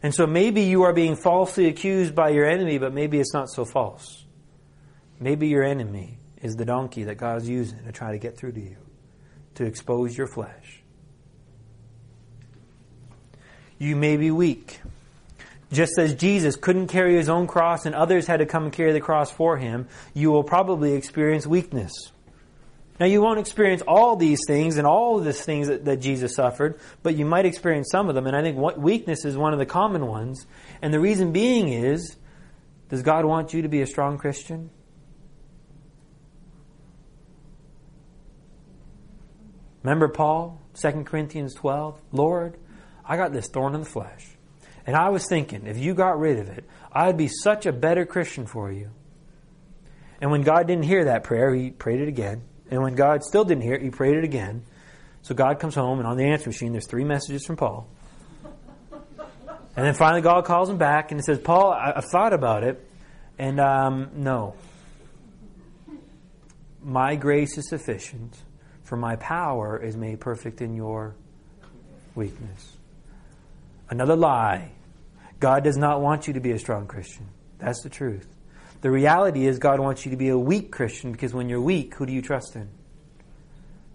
S1: And so maybe you are being falsely accused by your enemy, but maybe it's not so false. Maybe your enemy is the donkey that God's using to try to get through to you, to expose your flesh. You may be weak. Just as Jesus couldn't carry his own cross and others had to come and carry the cross for him, you will probably experience weakness. Now, you won't experience all these things and all of these things that, that, Jesus suffered, but you might experience some of them. And I think weakness is one of the common ones. And the reason being is does God want you to be a strong Christian? Remember Paul, 2 Corinthians 12? Lord, I got this thorn in the flesh. And I was thinking, if you got rid of it, I'd be such a better Christian for you. And when God didn't hear that prayer, he prayed it again. And when God still didn't hear it, he prayed it again. So God comes home, and on the answer machine, there's three messages from Paul. And then finally, God calls him back and he says, Paul, I, thought about it, and um, no. My grace is sufficient, for my power is made perfect in your weakness. Another lie. God does not want you to be a strong Christian. That's the truth. The reality is, God wants you to be a weak Christian because when you're weak, who do you trust in?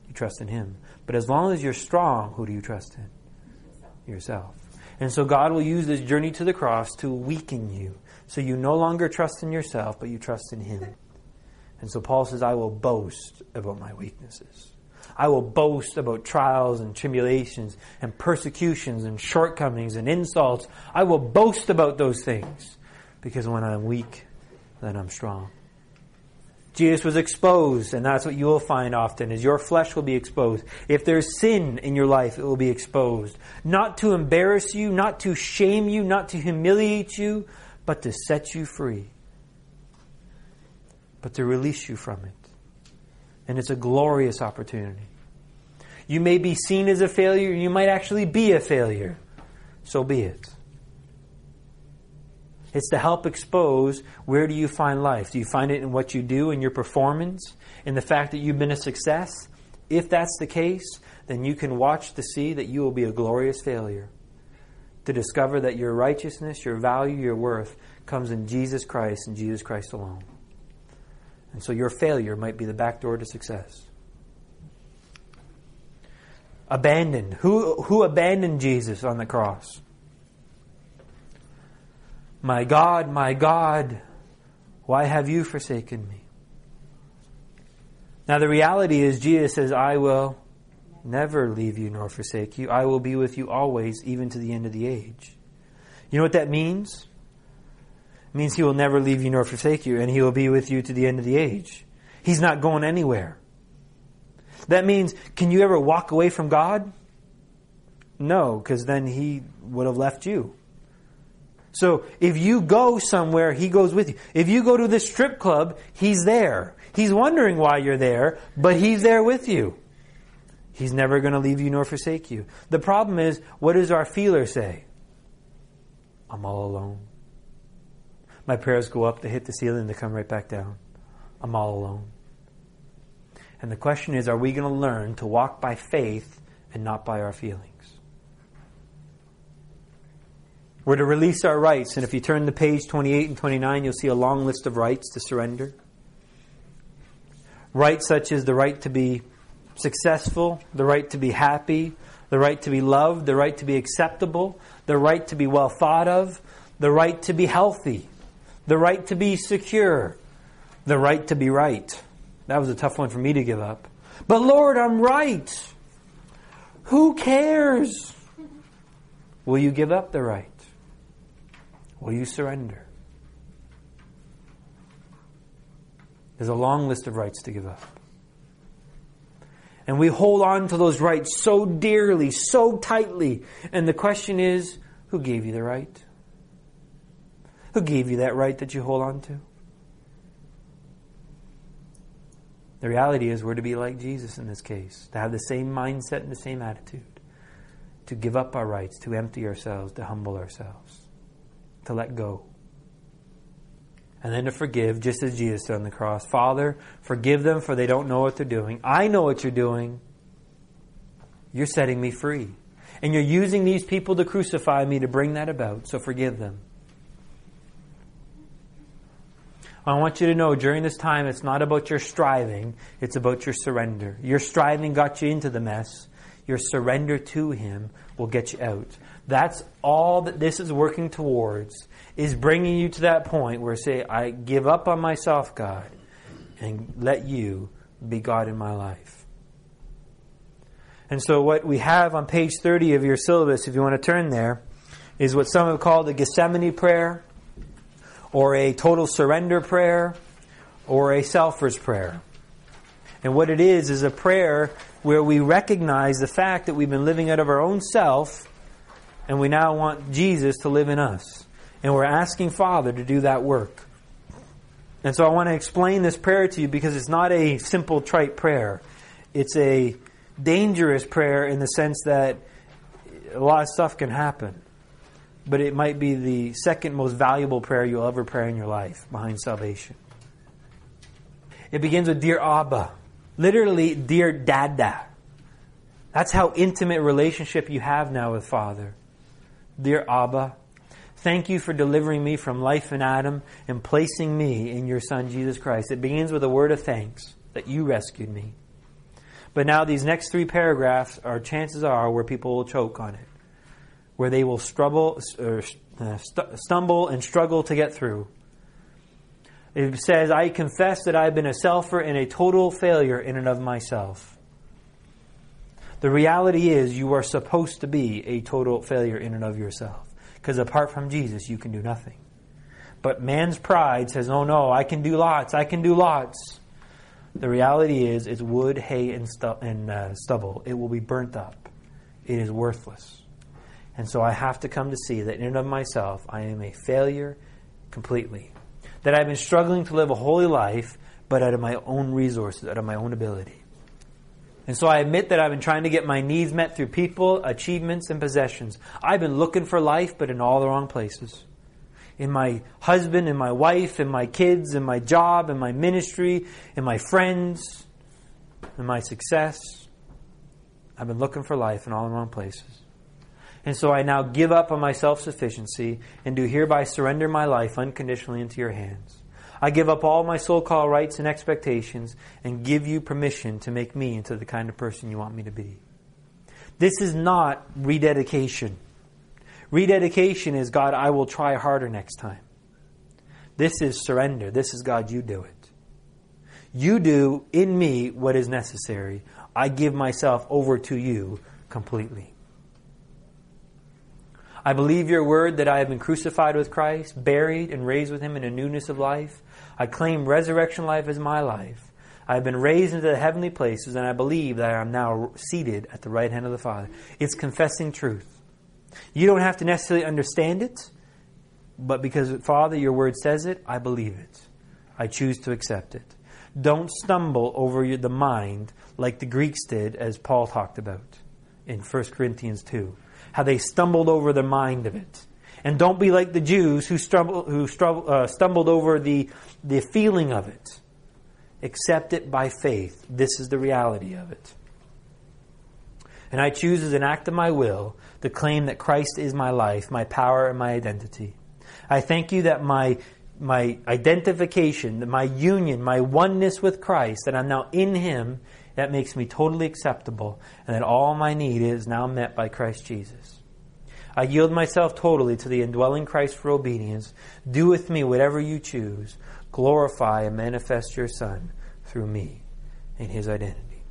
S1: You trust in Him. But as long as you're strong, who do you trust in? Yourself. And so God will use this journey to the cross to weaken you. So you no longer trust in yourself, but you trust in Him. And so Paul says, I will boast about my weaknesses. I will boast about trials and tribulations and persecutions and shortcomings and insults. I will boast about those things because when I'm weak, then I'm strong. Jesus was exposed, and that's what you will find often, is your flesh will be exposed. If there's sin in your life, it will be exposed. Not to embarrass you, not to shame you, not to humiliate you, but to set you free. But to release you from it. And it's a glorious opportunity. You may be seen as a failure, you might actually be a failure. So be it. It's to help expose where do you find life? Do you find it in what you do, in your performance, in the fact that you've been a success? If that's the case, then you can watch to see that you will be a glorious failure. To discover that your righteousness, your value, your worth comes in Jesus Christ and Jesus Christ alone. And so your failure might be the back door to success. Abandoned. Who, who abandoned Jesus on the cross? My God, my God, why have you forsaken me? Now, the reality is, Jesus says, I will never leave you nor forsake you. I will be with you always, even to the end of the age. You know what that means? Means He will never leave you nor forsake you, and He will be with you to the end of the age. He's not going anywhere. That means, can you ever walk away from God? No, because then He would have left you. So if you go somewhere, He goes with you. If you go to the strip club, He's there. He's wondering why you're there, but He's there with you. He's never going to leave you nor forsake you. The problem is, what does our feeler say? I'm all alone. My prayers go up, they hit the ceiling, they come right back down. I'm all alone. And the question is, are we going to learn to walk by faith and not by our feelings? We're to release our rights, and if you turn to page 28 and 29, you'll see a long list of rights to surrender. Rights such as the right to be successful, the right to be happy, the right to be loved, the right to be acceptable, the right to be well thought of, the right to be healthy, the right to be secure, the right to be right. That was a tough one for me to give up. But Lord, I'm right. Who cares? Will you give up the right? Will you surrender? There's a long list of rights to give up. And we hold on to those rights so dearly, so tightly. And the question is who gave you the right? Who gave you that right that you hold on to? The reality is, we're to be like Jesus in this case, to have the same mindset and the same attitude, to give up our rights, to empty ourselves, to humble ourselves to let go. And then to forgive, just as Jesus did on the cross. Father, forgive them for they don't know what they're doing. I know what you're doing. You're setting me free. And you're using these people to crucify me to bring that about, so forgive them. I want you to know during this time it's not about your striving, it's about your surrender. Your striving got you into the mess. Your surrender to Him will get you out. That's all that this is working towards, is bringing you to that point where say, I give up on myself, God, and let you be God in my life. And so what we have on page 30 of your syllabus, if you want to turn there, is what some have called the Gethsemane prayer, or a total surrender prayer, or a selfer's prayer. And what it is, is a prayer where we recognize the fact that we've been living out of our own self and we now want Jesus to live in us. And we're asking Father to do that work. And so I want to explain this prayer to you because it's not a simple, trite prayer. It's a dangerous prayer in the sense that a lot of stuff can happen. But it might be the second most valuable prayer you'll ever pray in your life behind salvation. It begins with Dear Abba. Literally, Dear Dada. That's how intimate relationship you have now with Father. Dear Abba, thank you for delivering me from life in Adam and placing me in your Son, Jesus Christ. It begins with a word of thanks that you rescued me. But now these next three paragraphs are chances are where people will choke on it, where they will struggle, uh, stumble and struggle to get through. It says, I confess that I've been a selfer and a total failure in and of myself. The reality is, you are supposed to be a total failure in and of yourself. Because apart from Jesus, you can do nothing. But man's pride says, oh no, I can do lots, I can do lots. The reality is, it's wood, hay, and, stu- and uh, stubble. It will be burnt up. It is worthless. And so I have to come to see that in and of myself, I am a failure completely. That I've been struggling to live a holy life, but out of my own resources, out of my own ability. And so I admit that I've been trying to get my needs met through people, achievements, and possessions. I've been looking for life, but in all the wrong places. In my husband, in my wife, in my kids, in my job, in my ministry, in my friends, in my success. I've been looking for life in all the wrong places. And so I now give up on my self sufficiency and do hereby surrender my life unconditionally into your hands. I give up all my so called rights and expectations and give you permission to make me into the kind of person you want me to be. This is not rededication. Rededication is God, I will try harder next time. This is surrender. This is God, you do it. You do in me what is necessary. I give myself over to you completely. I believe your word that I have been crucified with Christ, buried, and raised with him in a newness of life. I claim resurrection life as my life. I have been raised into the heavenly places, and I believe that I am now seated at the right hand of the Father. It's confessing truth. You don't have to necessarily understand it, but because, Father, your word says it, I believe it. I choose to accept it. Don't stumble over the mind like the Greeks did, as Paul talked about in 1 Corinthians 2. How they stumbled over the mind of it. And don't be like the Jews who, stumbled, who uh, stumbled over the, the feeling of it. Accept it by faith. This is the reality of it. And I choose as an act of my will to claim that Christ is my life, my power, and my identity. I thank you that my my identification, my union, my oneness with Christ, that I'm now in Him, that makes me totally acceptable, and that all my need is now met by Christ Jesus. I yield myself totally to the indwelling Christ for obedience. Do with me whatever you choose. Glorify and manifest your Son through me in His identity.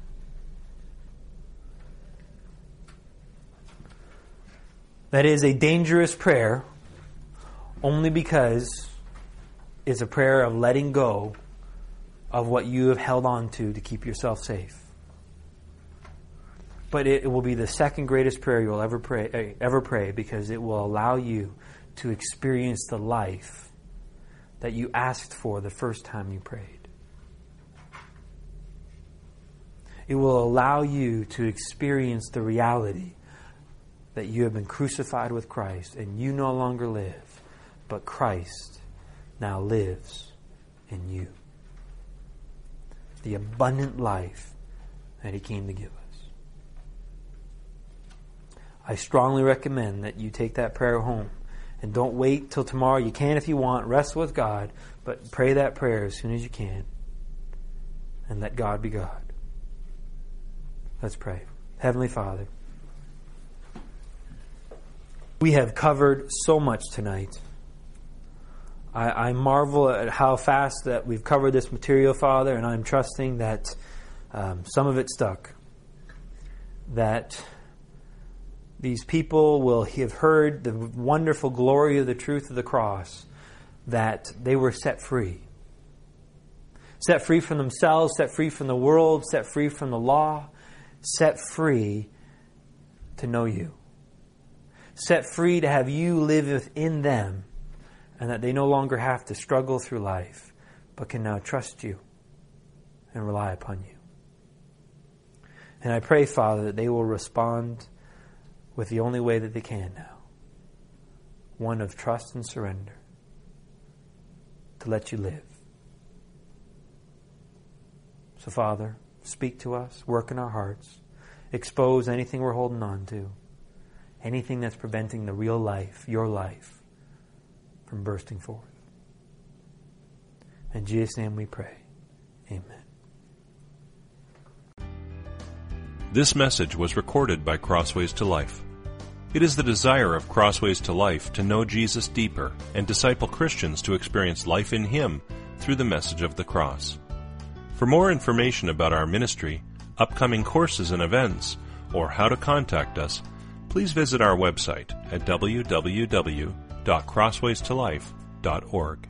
S1: That is a dangerous prayer only because it's a prayer of letting go of what you have held on to to keep yourself safe. But it, it will be the second greatest prayer you'll ever pray, eh, ever pray because it will allow you to experience the life that you asked for the first time you prayed. It will allow you to experience the reality that you have been crucified with Christ and you no longer live, but Christ now lives in you. The abundant life that He came to give us. I strongly recommend that you take that prayer home and don't wait till tomorrow. You can if you want, rest with God, but pray that prayer as soon as you can and let God be God. Let's pray. Heavenly Father, we have covered so much tonight. I, I, marvel at how fast that we've covered this material, Father, and I'm trusting that um, some of it stuck. That these people will have heard the wonderful glory of the truth of the cross, that they were set free. Set free from themselves, set free from the world, set free from the law, set free to know you set free to have you live within them, and that they no longer have to struggle through life, but can now trust you and rely upon you. And I pray, Father, that they will respond with the only way that they can now one of trust and surrender to let you live. So, Father, speak to us, work in our hearts, expose anything we're holding on to anything that's preventing the real life, your life, from bursting forth. In Jesus' name we pray. Amen.
S3: This message was recorded by Crossways to Life. It is the desire of Crossways to Life to know Jesus deeper and disciple Christians to experience life in Him through the message of the cross. For more information about our ministry, upcoming courses and events, or how to contact us, please visit our website at www.crosswaystolife.org.